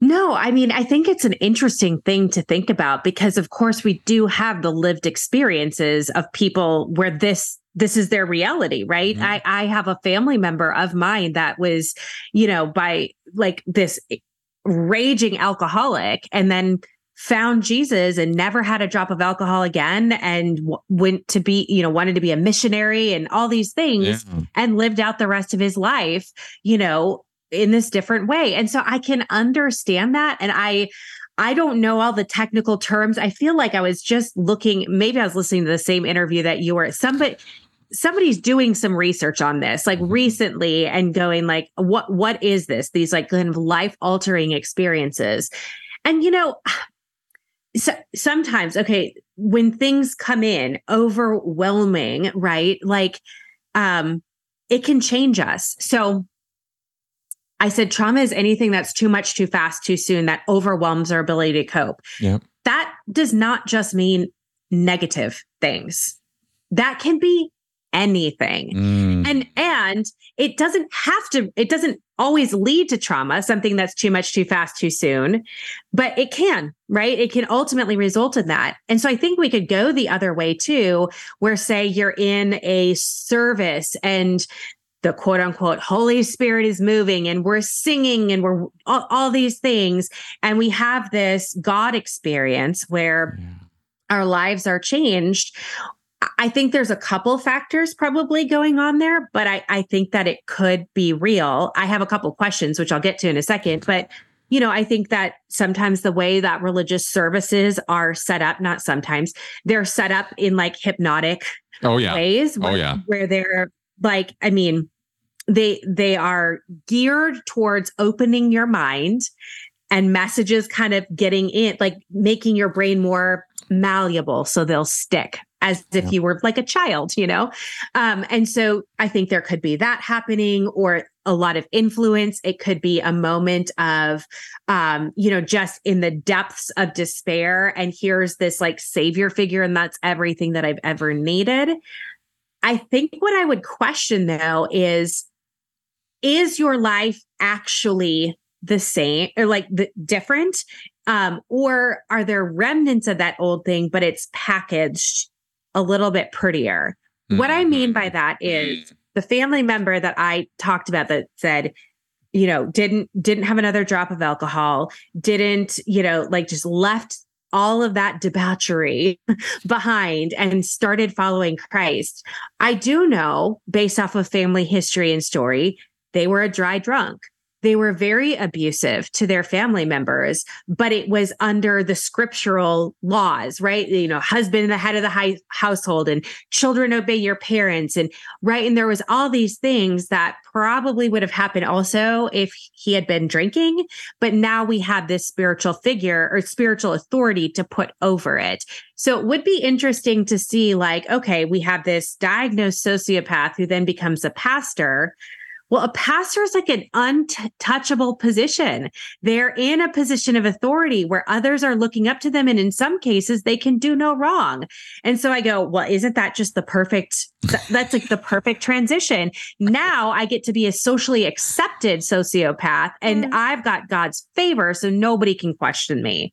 no, I mean, I think it's an interesting thing to think about because of course we do have the lived experiences of people where this this is their reality, right? Mm-hmm. I I have a family member of mine that was, you know, by like this raging alcoholic and then found Jesus and never had a drop of alcohol again and w- went to be, you know, wanted to be a missionary and all these things yeah. and lived out the rest of his life, you know, in this different way. And so I can understand that and I I don't know all the technical terms. I feel like I was just looking maybe I was listening to the same interview that you were somebody somebody's doing some research on this like mm-hmm. recently and going like what what is this? These like kind of life altering experiences. And you know *sighs* so, sometimes okay when things come in overwhelming right like um it can change us. So i said trauma is anything that's too much too fast too soon that overwhelms our ability to cope. Yeah that does not just mean negative things. That can be anything mm. and and it doesn't have to it doesn't always lead to trauma something that's too much too fast too soon but it can right it can ultimately result in that and so i think we could go the other way too where say you're in a service and the quote unquote Holy Spirit is moving and we're singing and we're all, all these things. And we have this God experience where yeah. our lives are changed. I think there's a couple factors probably going on there, but I, I think that it could be real. I have a couple questions, which I'll get to in a second. But, you know, I think that sometimes the way that religious services are set up, not sometimes, they're set up in like hypnotic oh, yeah. ways. Oh, where, oh, yeah. Where they're like, I mean, they they are geared towards opening your mind and messages kind of getting in, like making your brain more malleable so they'll stick as if yeah. you were like a child, you know? Um, and so I think there could be that happening or a lot of influence. It could be a moment of, um, you know, just in the depths of despair. And here's this like savior figure, and that's everything that I've ever needed. I think what I would question though is, is your life actually the same or like the different? Um, or are there remnants of that old thing, but it's packaged a little bit prettier. Mm-hmm. What I mean by mm-hmm. that is mm-hmm. the family member that I talked about that said, you know, didn't didn't have another drop of alcohol, didn't, you know, like just left all of that debauchery *laughs* behind and started following Christ. I do know based off of family history and story, they were a dry drunk they were very abusive to their family members, but it was under the scriptural laws, right? You know, husband the head of the high household and children obey your parents. And right. And there was all these things that probably would have happened also if he had been drinking. But now we have this spiritual figure or spiritual authority to put over it. So it would be interesting to see, like, okay, we have this diagnosed sociopath who then becomes a pastor well, a pastor is like an untouchable position. They're in a position of authority where others are looking up to them. And in some cases, they can do no wrong. And so I go, well, isn't that just the perfect, that's like the perfect transition. Now I get to be a socially accepted sociopath and mm. I've got God's favor. So nobody can question me.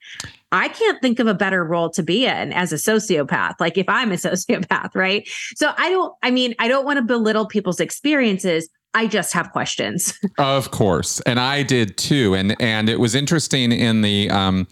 I can't think of a better role to be in as a sociopath. Like if I'm a *laughs* sociopath, right? So I don't, I mean, I don't want to belittle people's experiences. I just have questions. *laughs* of course, and I did too. And and it was interesting in the um,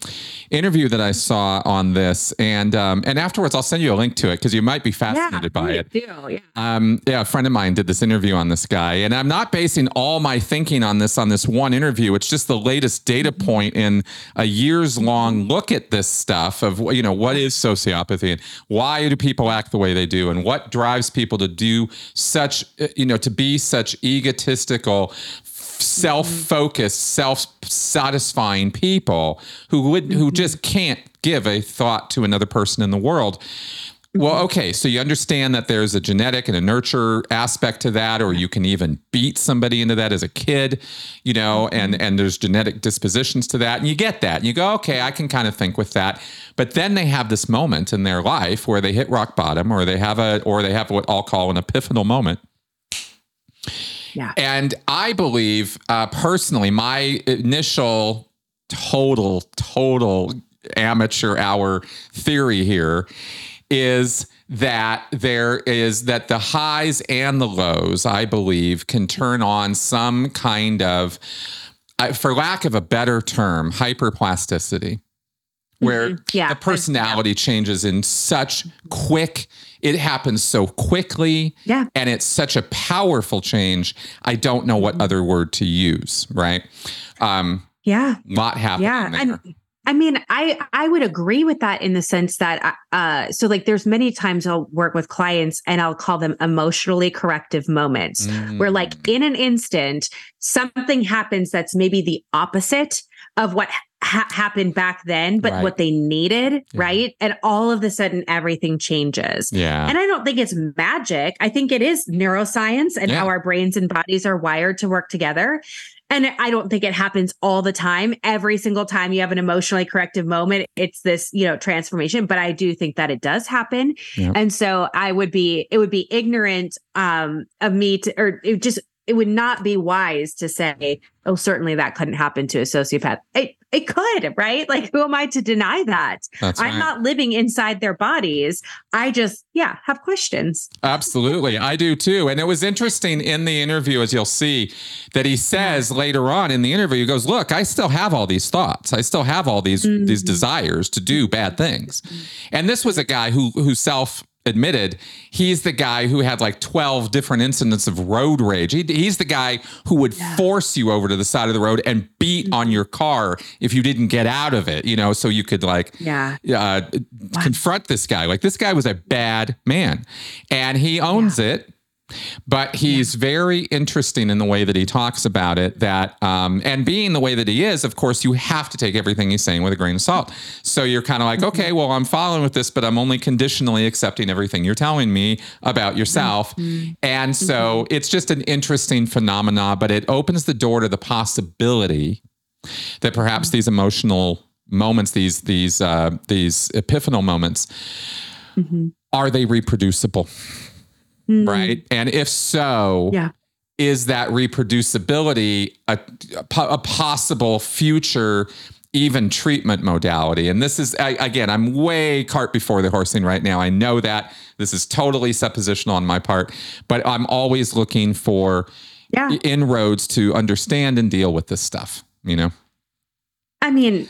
interview that I saw on this, and um, and afterwards I'll send you a link to it because you might be fascinated yeah, by it. Do, yeah. Um, yeah, a friend of mine did this interview on this guy, and I'm not basing all my thinking on this on this one interview. It's just the latest data mm-hmm. point in a years long look at this stuff of you know what is sociopathy and why do people act the way they do, and what drives people to do such uh, you know to be such egotistical self-focused self-satisfying people who would who mm-hmm. just can't give a thought to another person in the world well, mm-hmm. okay. So you understand that there's a genetic and a nurture aspect to that, or you can even beat somebody into that as a kid, you know, and mm-hmm. and there's genetic dispositions to that. And you get that. And you go, okay, I can kind of think with that. But then they have this moment in their life where they hit rock bottom, or they have a or they have what I'll call an epiphanal moment yeah. And I believe uh, personally, my initial total, total amateur hour theory here is that there is that the highs and the lows, I believe, can turn on some kind of, uh, for lack of a better term, hyperplasticity, where mm-hmm. *laughs* yeah, the personality yeah. changes in such quick it happens so quickly yeah. and it's such a powerful change i don't know what mm-hmm. other word to use right um yeah lot happening yeah there. and I mean, I I would agree with that in the sense that uh so like there's many times I'll work with clients and I'll call them emotionally corrective moments mm. where like mm. in an instant something happens that's maybe the opposite of what ha- happened back then, but right. what they needed, yeah. right? And all of a sudden, everything changes. Yeah. And I don't think it's magic. I think it is neuroscience and yeah. how our brains and bodies are wired to work together. And I don't think it happens all the time. Every single time you have an emotionally corrective moment, it's this, you know, transformation. But I do think that it does happen. And so I would be, it would be ignorant um, of me to, or it just it would not be wise to say, oh, certainly that couldn't happen to a sociopath. It, it could, right? Like, who am I to deny that? That's I'm right. not living inside their bodies. I just, yeah, have questions. Absolutely. I do too. And it was interesting in the interview, as you'll see, that he says yeah. later on in the interview, he goes, Look, I still have all these thoughts. I still have all these mm-hmm. these desires to do bad things. And this was a guy who who self admitted, he's the guy who had like 12 different incidents of road rage. He, he's the guy who would yeah. force you over to the side of the road and beat on your car if you didn't get out of it, you know, so you could like yeah. Uh, confront this guy. Like this guy was a bad man and he owns yeah. it but he's very interesting in the way that he talks about it. That um, and being the way that he is, of course, you have to take everything he's saying with a grain of salt. So you're kind of like, mm-hmm. okay, well, I'm following with this, but I'm only conditionally accepting everything you're telling me about yourself. Mm-hmm. And so mm-hmm. it's just an interesting phenomena, but it opens the door to the possibility that perhaps mm-hmm. these emotional moments, these these uh, these epiphanal moments, mm-hmm. are they reproducible? Mm. right? And if so, yeah. is that reproducibility a, a possible future even treatment modality. And this is, I, again, I'm way cart before the horsing right now. I know that this is totally suppositional on my part, but I'm always looking for yeah. inroads to understand and deal with this stuff, you know? I mean,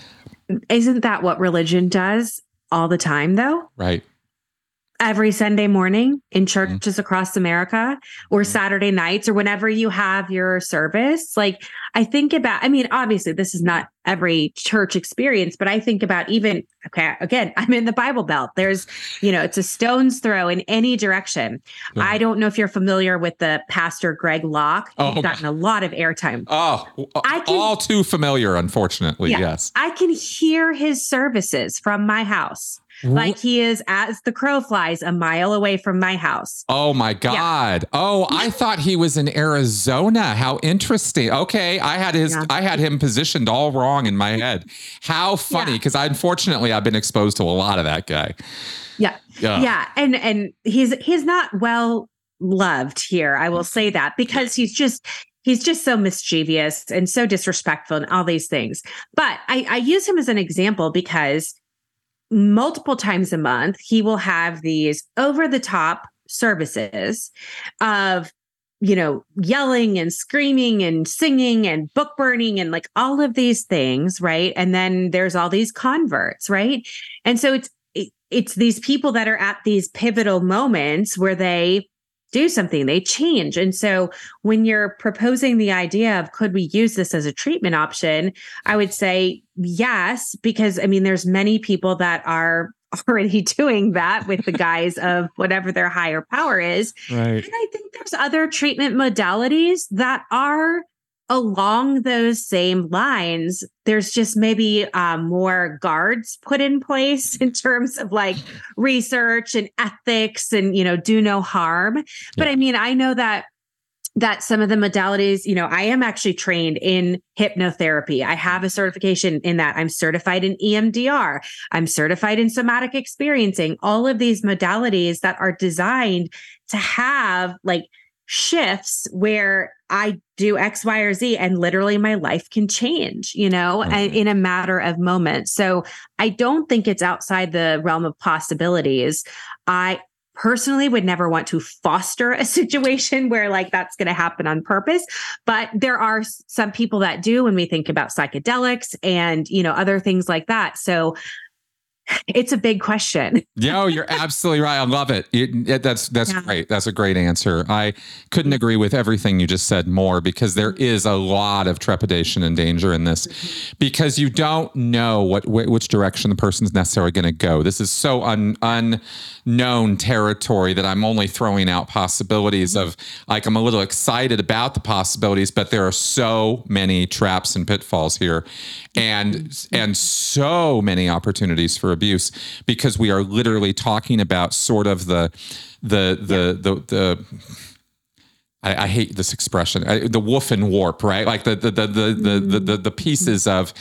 isn't that what religion does all the time, though? Right every Sunday morning in mm-hmm. churches across America or mm-hmm. Saturday nights or whenever you have your service. Like I think about, I mean, obviously this is not every church experience, but I think about even, okay, again, *laughs* I'm in the Bible Belt. There's, you know, it's a stone's throw in any direction. Yeah. I don't know if you're familiar with the pastor Greg Locke. Oh, He's gotten a lot of airtime. Oh, I can, all too familiar, unfortunately. Yeah, yes. I can hear his services from my house. Like he is as the crow flies a mile away from my house. Oh my God. Oh, yeah. Oh, I thought he was in Arizona. How interesting. Okay. I had his yeah. I had him positioned all wrong in my *laughs* head. How funny. Because I unfortunately I've been exposed to a lot of that guy. Yeah. Yeah. Yeah. And and he's he's not well loved here. I will say that because he's just he's just so mischievous and so disrespectful and all these things. But I, I use him as an example because multiple times a month, he will have these over the top services of you know yelling and screaming and singing and book burning and like all of these things right? And then there's all these converts right? And so it's it's these people that are at these pivotal moments where they do something, they change. And so when you're proposing the idea of could we use this as a treatment option, I would say yes, because I mean, there's many people that are *laughs* already doing that with the guise of *laughs* whatever their higher power is. Right. And I think there's other treatment modalities that are along those same lines, there's just maybe um, more guards put in place *laughs* in terms of like research and ethics and, you know, do no harm. But I mean, I know that that some of the modalities, you know, I am actually trained in hypnotherapy. I have a certification in that. I'm certified in EMDR. I'm certified in somatic experiencing. All of these modalities that are designed to have like shifts where I do X, Y, or Z, and literally my life can change, you know, mm-hmm. in a matter of moments. So I don't think it's outside the realm of possibilities. I personally would never want to foster a *laughs* situation where like that's going to happen on purpose but there are some people that do when we think about psychedelics and you know other things like that so it's a big question. *laughs* Yo, you're absolutely right. I love it. it, it that's that's yeah. great. That's a great answer. I couldn't agree with everything you just said more because there mm-hmm. a lot of trepidation and danger in this mm-hmm. because you don't know what which direction the person's necessarily going to go. This is so un, unknown territory that I'm only throwing out possibilities mm-hmm. of like I'm a little excited about the possibilities, but there are so many traps and pitfalls here and mm-hmm. and so many opportunities for abuse because we are literally talking about sort of the the the the, the I, I, hate this expression, I, the woof and warp, right? Like the the the the the the, the pieces of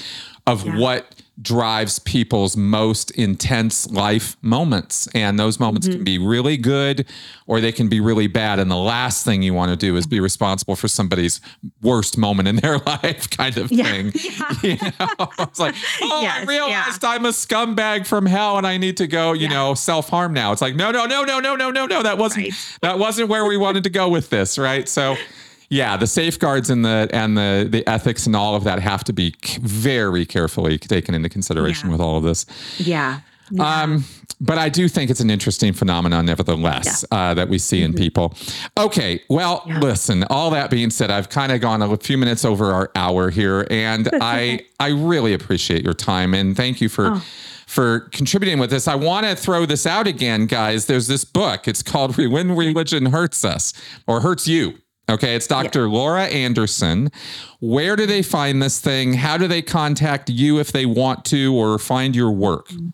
of yeah. what drives people's most intense life moments. And those moments mm-hmm. can be really good or they can be really bad. And the last thing you want to do is be responsible for somebody's worst moment in their *laughs* life, kind of yeah. thing. *laughs* Yeah. *laughs* You know, it's like, oh, yes, I realized yeah. I'm a scumbag from hell and I need to go, you know, self harm now. It's like, no, no, no, no, no, no, no, no. That wasn't right. that wasn't where we wanted to go with this, right? So yeah, the safeguards and the and the the ethics and all of that have to be very carefully taken into consideration yeah. with all of this. Yeah. yeah. Um, but I do think it's an interesting phenomenon, nevertheless, yeah. uh, that we see mm-hmm. in people. Okay, well, yeah. listen. All that being said, I've kind of gone a few minutes over our hour here, and I I really appreciate your time and thank you for. Oh. For contributing with this, I want to throw this out again, guys. There's this book. It's called "When Religion Hurts Us" or "Hurts You." Okay, it's Dr. Yeah. Laura Anderson. Where do they find this thing? How do they contact you if they want to or find your work? Mm.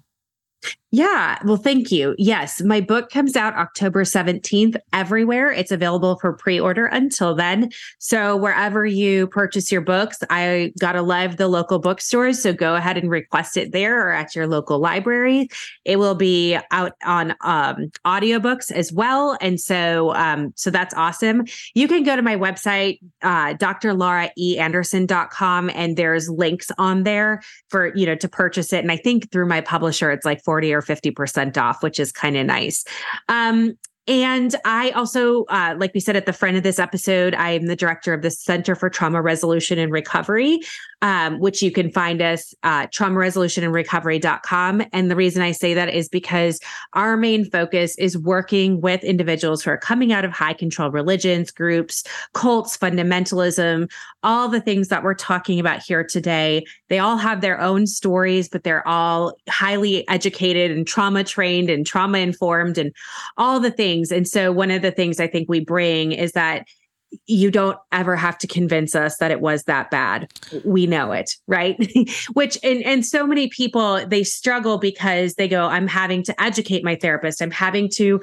Yeah. Well, thank you. Yes. My book comes out October 17th everywhere. It's available for pre order until then. So, wherever you purchase your books, I got to love the local bookstores. So, go ahead and request it there or at your local library. It will be out on um, audiobooks as well. And so, um, so that's awesome. You can go to my website, uh, drlauraeanderson.com, and there's links on there for, you know, to purchase it. And I think through my publisher, it's like 40 or 50% off, which is kind of nice. Um, and I also, uh, like we said at the front of this episode, I am the director of the Center for Trauma Resolution and Recovery um, which you can find us uh, traumaresolutionandrecovery.com. And the reason I say that is because our main focus is working with individuals who are coming out of high control religions, groups, cults, fundamentalism, all the things that we're talking about here today. They all have their own stories, but they're all highly educated and trauma trained and trauma informed and all the things. And so, one of the things I think we bring is that you don't ever have to convince us that it was that bad. We know it, right? *laughs* Which and and so many people they struggle because they go I'm having to educate my therapist. I'm having to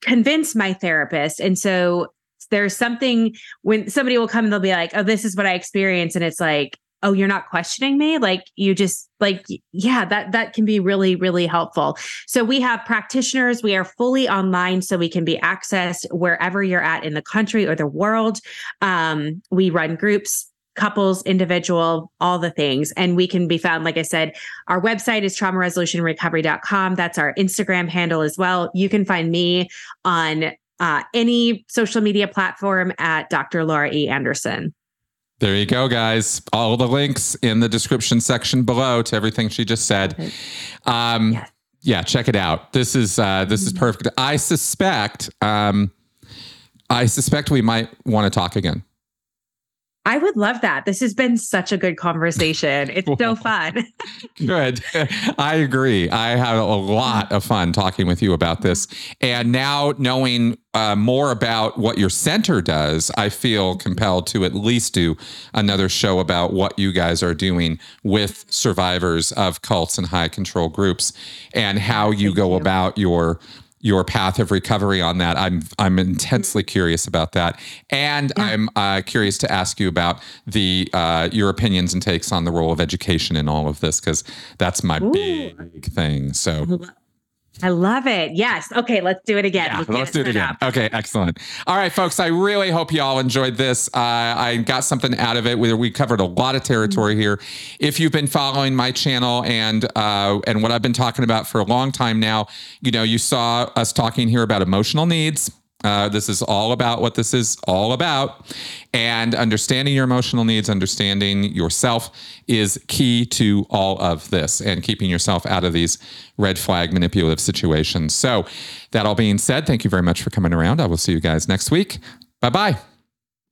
convince my therapist. And so there's something when somebody will come they'll be like, "Oh, this is what I experience." And it's like, oh you're not questioning me? Like you just like yeah that that can be really really helpful. So we have practitioners. We are fully online so we can be accessed wherever you're at in the country or the world. Um, we run groups couples individual all the things. And we can be found like i said our website is traumaresolutionrecovery.com that's our instagram handle as well. You can find me on uh, any social media platform at dr laura e. Anderson there you go, guys. All the links in the description section below to everything she just said. Um, yes. Yeah, check it out. This is uh, this is mm-hmm. perfect. I suspect um, I suspect we might want to talk again. I would love that. This has been such a good conversation. It's so *laughs* fun. good. *laughs* I agree. I had a lot of fun talking with you about this. And now knowing uh, more about what your center does, I feel compelled to at least do another show about what you guys are doing with survivors of cults and high control groups and how you go you. about your your path of recovery on that. I'm I'm intensely curious about that, and yeah. I'm uh, curious to ask you about the uh, your opinions and takes on the role of education in all of this because that's my Ooh. big thing. So I love it. Yes. Okay, let's do it again. Yeah, let's do it again. Up. Okay, excellent. All right, folks. I really hope you all enjoyed this. Uh, I got something out of it. We, we covered a lot of territory here. If you've been following my channel and uh, and what I've been talking about for a long time now, you know, you saw us talking here about emotional needs uh, this is all about what this is all about. And understanding your emotional needs, understanding yourself is key to all of this and keeping yourself out of these red flag manipulative situations. So, that all being said, thank you very much for coming around. I will see you guys next week. Bye bye.